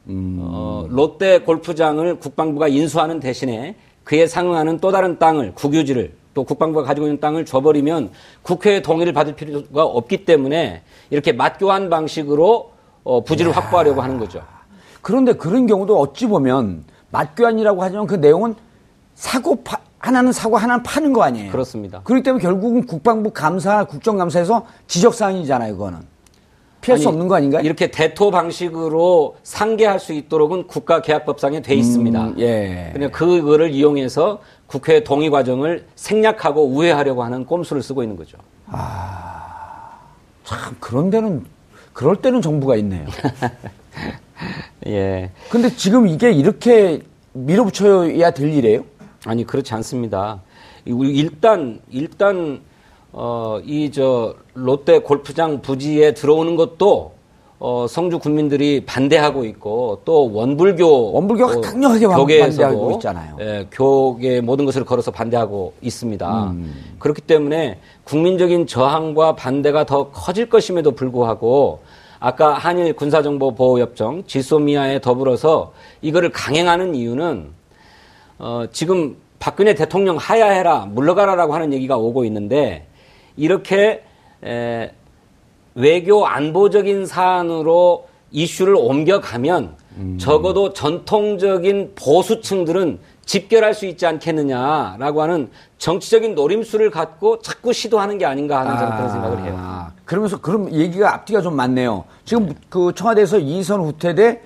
어, 롯데 골프장을 국방부가 인수하는 대신에 그에 상응하는 또 다른 땅을 국유지를 또 국방부가 가지고 있는 땅을 줘버리면 국회의 동의를 받을 필요가 없기 때문에 이렇게 맞교환 방식으로 어, 부지를 확보하려고 하는 거죠. 그런데 그런 경우도 어찌 보면 맞교환이라고 하지만 그 내용은 사고 파, 하나는 사고 하나는 파는 거 아니에요. 그렇습니다. 그렇기 때문에 결국은 국방부 감사, 국정감사에서 지적 사항이잖아요, 그거는. 피할 수 아니, 없는 거 아닌가요? 이렇게 대토 방식으로 상계할 수 있도록은 국가계약법상에 돼 있습니다. 음, 예. 그냥 그거를 이용해서 국회 동의 과정을 생략하고 우회하려고 하는 꼼수를 쓰고 있는 거죠. 참 그런 데는 그럴 때는 정부가 있네요. 예. 근데 지금 이게 이렇게 밀어붙여야 될 일이에요? 아니 그렇지 않습니다. 일단 일단 어 이 저 롯데 골프장 부지에 들어오는 것도 어, 성주 군민들이 반대하고 있고 또 원불교 원불교가 강력하게 교계에서도 반대하고 있잖아요. 예, 교계 모든 것을 걸어서 반대하고 있습니다. 음. 그렇기 때문에 국민적인 저항과 반대가 더 커질 것임에도 불구하고 아까 한일 군사정보보호협정 지소미아에 더불어서 이거를 강행하는 이유는 어, 지금 박근혜 대통령 하야해라 물러가라라고 하는 얘기가 오고 있는데 이렇게 에, 외교 안보적인 사안으로 이슈를 옮겨가면 적어도 전통적인 보수층들은 집결할 수 있지 않겠느냐라고 하는 정치적인 노림수를 갖고 자꾸 시도하는 게 아닌가 하는 저는 그런 생각을 해요. 아, 그러면서 그럼 얘기가 앞뒤가 좀 많네요. 지금 그 청와대에서 이선 후퇴 대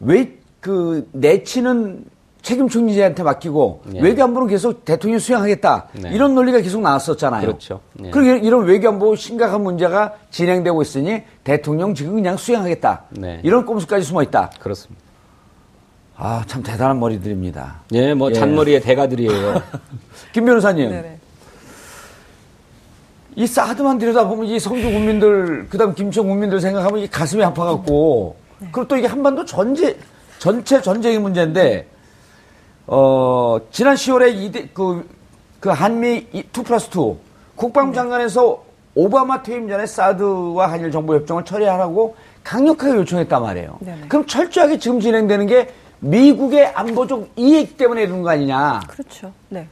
왜 그 내치는 책임 총리한테 맡기고 네. 외교안보는 계속 대통령이 수행하겠다 네. 이런 논리가 계속 나왔었잖아요. 그렇죠. 네. 그리고 이런- 이런 외교안보 심각한 문제가 진행되고 있으니 대통령 지금 그냥 수행하겠다. 네. 이런 꼼수까지 숨어 있다. 그렇습니다. 아 참 대단한 머리들입니다. 예, 뭐 예. 잔머리의 대가들이에요. 김 변호사님. 네네. 이 사드만 들여다보면 이 성주 국민들, 그 다음 김천 국민들 생각하면 이 가슴이 아파갖고, 그리고 또 이게 한반도 전제, 전체 전쟁의 문제인데, 어, 지난 10월에 이대, 그, 그 한미 2 플러스 2, 국방장관에서 오바마 퇴임 전에 사드와 한일 정보 협정을 처리하라고 강력하게 요청했단 말이에요. 네네. 그럼 철저하게 지금 진행되는 게 미국의 안보적 이익 때문에 이러는 거 아니냐. 그렇죠. 네.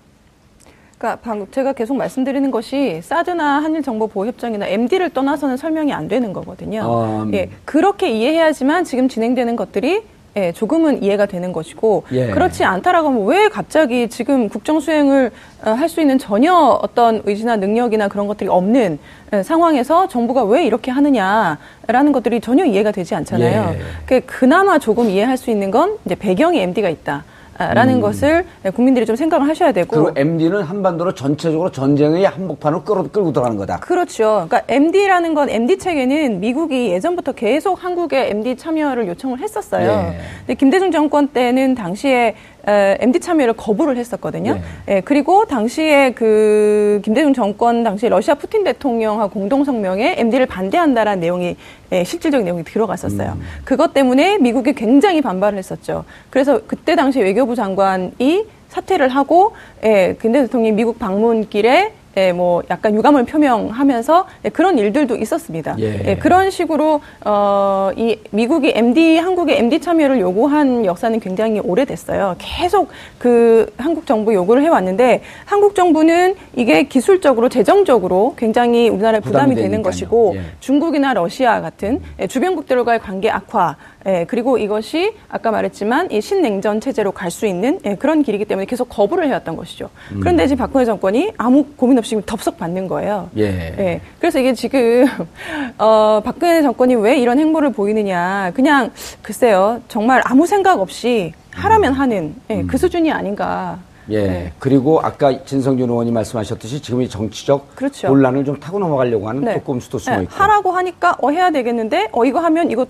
그러니까 방금 제가 계속 말씀드리는 것이 사드나 한일 정보 보호 협정이나 MD를 떠나서는 설명이 안 되는 거거든요. 음. 예, 그렇게 이해해야지만 지금 진행되는 것들이 예, 조금은 이해가 되는 것이고 예. 그렇지 않다라고 하면 왜 갑자기 지금 국정 수행을 어, 할수 있는 전혀 어떤 의지나 능력이나 그런 것들이 없는 예, 상황에서 정부가 왜 이렇게 하느냐라는 것들이 전혀 이해가 되지 않잖아요. 예. 그 그나마 조금 이해할 수 있는 건 이제 배경에 MD가 있다. 라는 것을 국민들이 좀 생각을 하셔야 되고 음. 그리고 MD는 한반도로 전체적으로 전쟁의 한복판으로 끌어, 끌고 들어가는 거다. 그렇죠. 그러니까 MD라는 건 MD 체계는 미국이 예전부터 계속 한국의 MD 참여를 요청을 했었어요. 예. 근데 김대중 정권 때는 당시에 에, MD 참여를 거부를 했었거든요. 예, 그리고 당시에 그 김대중 정권 당시 러시아 푸틴 대통령하고 공동 성명에 MD를 반대한다라는 내용이 예, 실질적인 내용이 들어갔었어요. 음. 그것 때문에 미국이 굉장히 반발을 했었죠. 그래서 그때 당시 외교부 장관이 사퇴를 하고 예, 김대중 대통령이 미국 방문길에 예, 뭐 약간 유감을 표명하면서 예, 그런 일들도 있었습니다. 예. 예, 그런 식으로 어, 이 미국이 MD 한국의 MD 참여를 요구한 역사는 굉장히 오래됐어요. 계속 그 한국 정부 요구를 해왔는데 한국 정부는 이게 기술적으로 재정적으로 굉장히 우리나라에 부담이, 부담이 되는 되니까요. 것이고 예. 중국이나 러시아 같은 예, 주변국들과의 관계 악화 예, 그리고 이것이 아까 말했지만 이 신냉전 체제로 갈 수 있는 예, 그런 길이기 때문에 계속 거부를 해왔던 것이죠. 음. 그런데 지금 박근혜 정권이 아무 고민 없이 덥석 받는 거예요. 예. 예. 그래서 이게 지금 어, 박근혜 정권이 왜 이런 행보를 보이느냐, 그냥 글쎄요, 정말 아무 생각 없이 하라면 하는 예, 그 수준이 아닌가. 예. 네. 그리고 아까 진성준 의원이 말씀하셨듯이 지금 이 정치적 그렇죠. 논란을 좀 타고 넘어가려고 하는 네. 조금수도 숨어 예, 있고. 하라고 하니까 어 해야 되겠는데 어 이거 하면 이거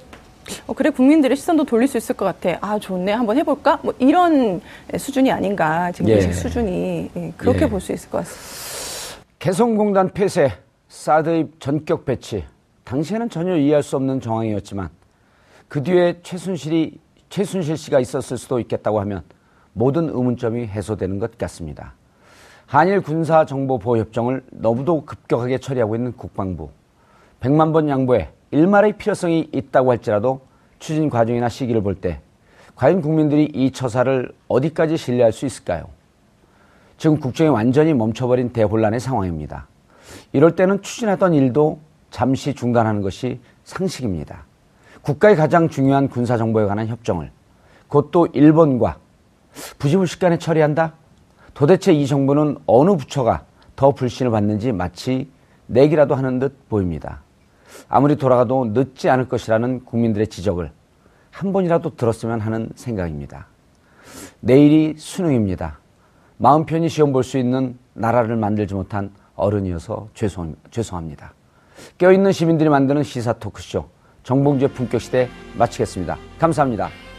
어, 그래 국민들의 시선도 돌릴 수 있을 것 같아. 아 좋네, 한번 해볼까? 뭐 이런 수준이 아닌가 지금 예. 수준이 예, 그렇게 예. 볼수 있을 것 같습니다. 개성공단 폐쇄, 사드의 전격 배치. 당시에는 전혀 이해할 수 없는 정황이었지만 그 뒤에 최순실이 최순실 씨가 있었을 수도 있겠다고 하면 모든 의문점이 해소되는 것 같습니다. 한일 군사 정보 보호 협정을 너무도 급격하게 처리하고 있는 국방부. 100만 번 양보에 일말의 필요성이 있다고 할지라도 추진 과정이나 시기를 볼 때 과연 국민들이 이 처사를 어디까지 신뢰할 수 있을까요? 지금 국정이 완전히 멈춰버린 대혼란의 상황입니다. 이럴 때는 추진하던 일도 잠시 중단하는 것이 상식입니다. 국가의 가장 중요한 군사 정보에 관한 협정을 그것도 일본과 부지불식간에 처리한다? 도대체 이 정부는 어느 부처가 더 불신을 받는지 마치 내기라도 하는 듯 보입니다. 아무리 돌아가도 늦지 않을 것이라는 국민들의 지적을 한 번이라도 들었으면 하는 생각입니다. 내일이 수능입니다. 마음 편히 시험 볼 수 있는 나라를 만들지 못한 어른이어서 죄송, 죄송합니다. 깨어있는 시민들이 만드는 시사 토크쇼 정봉주의 품격시대 마치겠습니다. 감사합니다.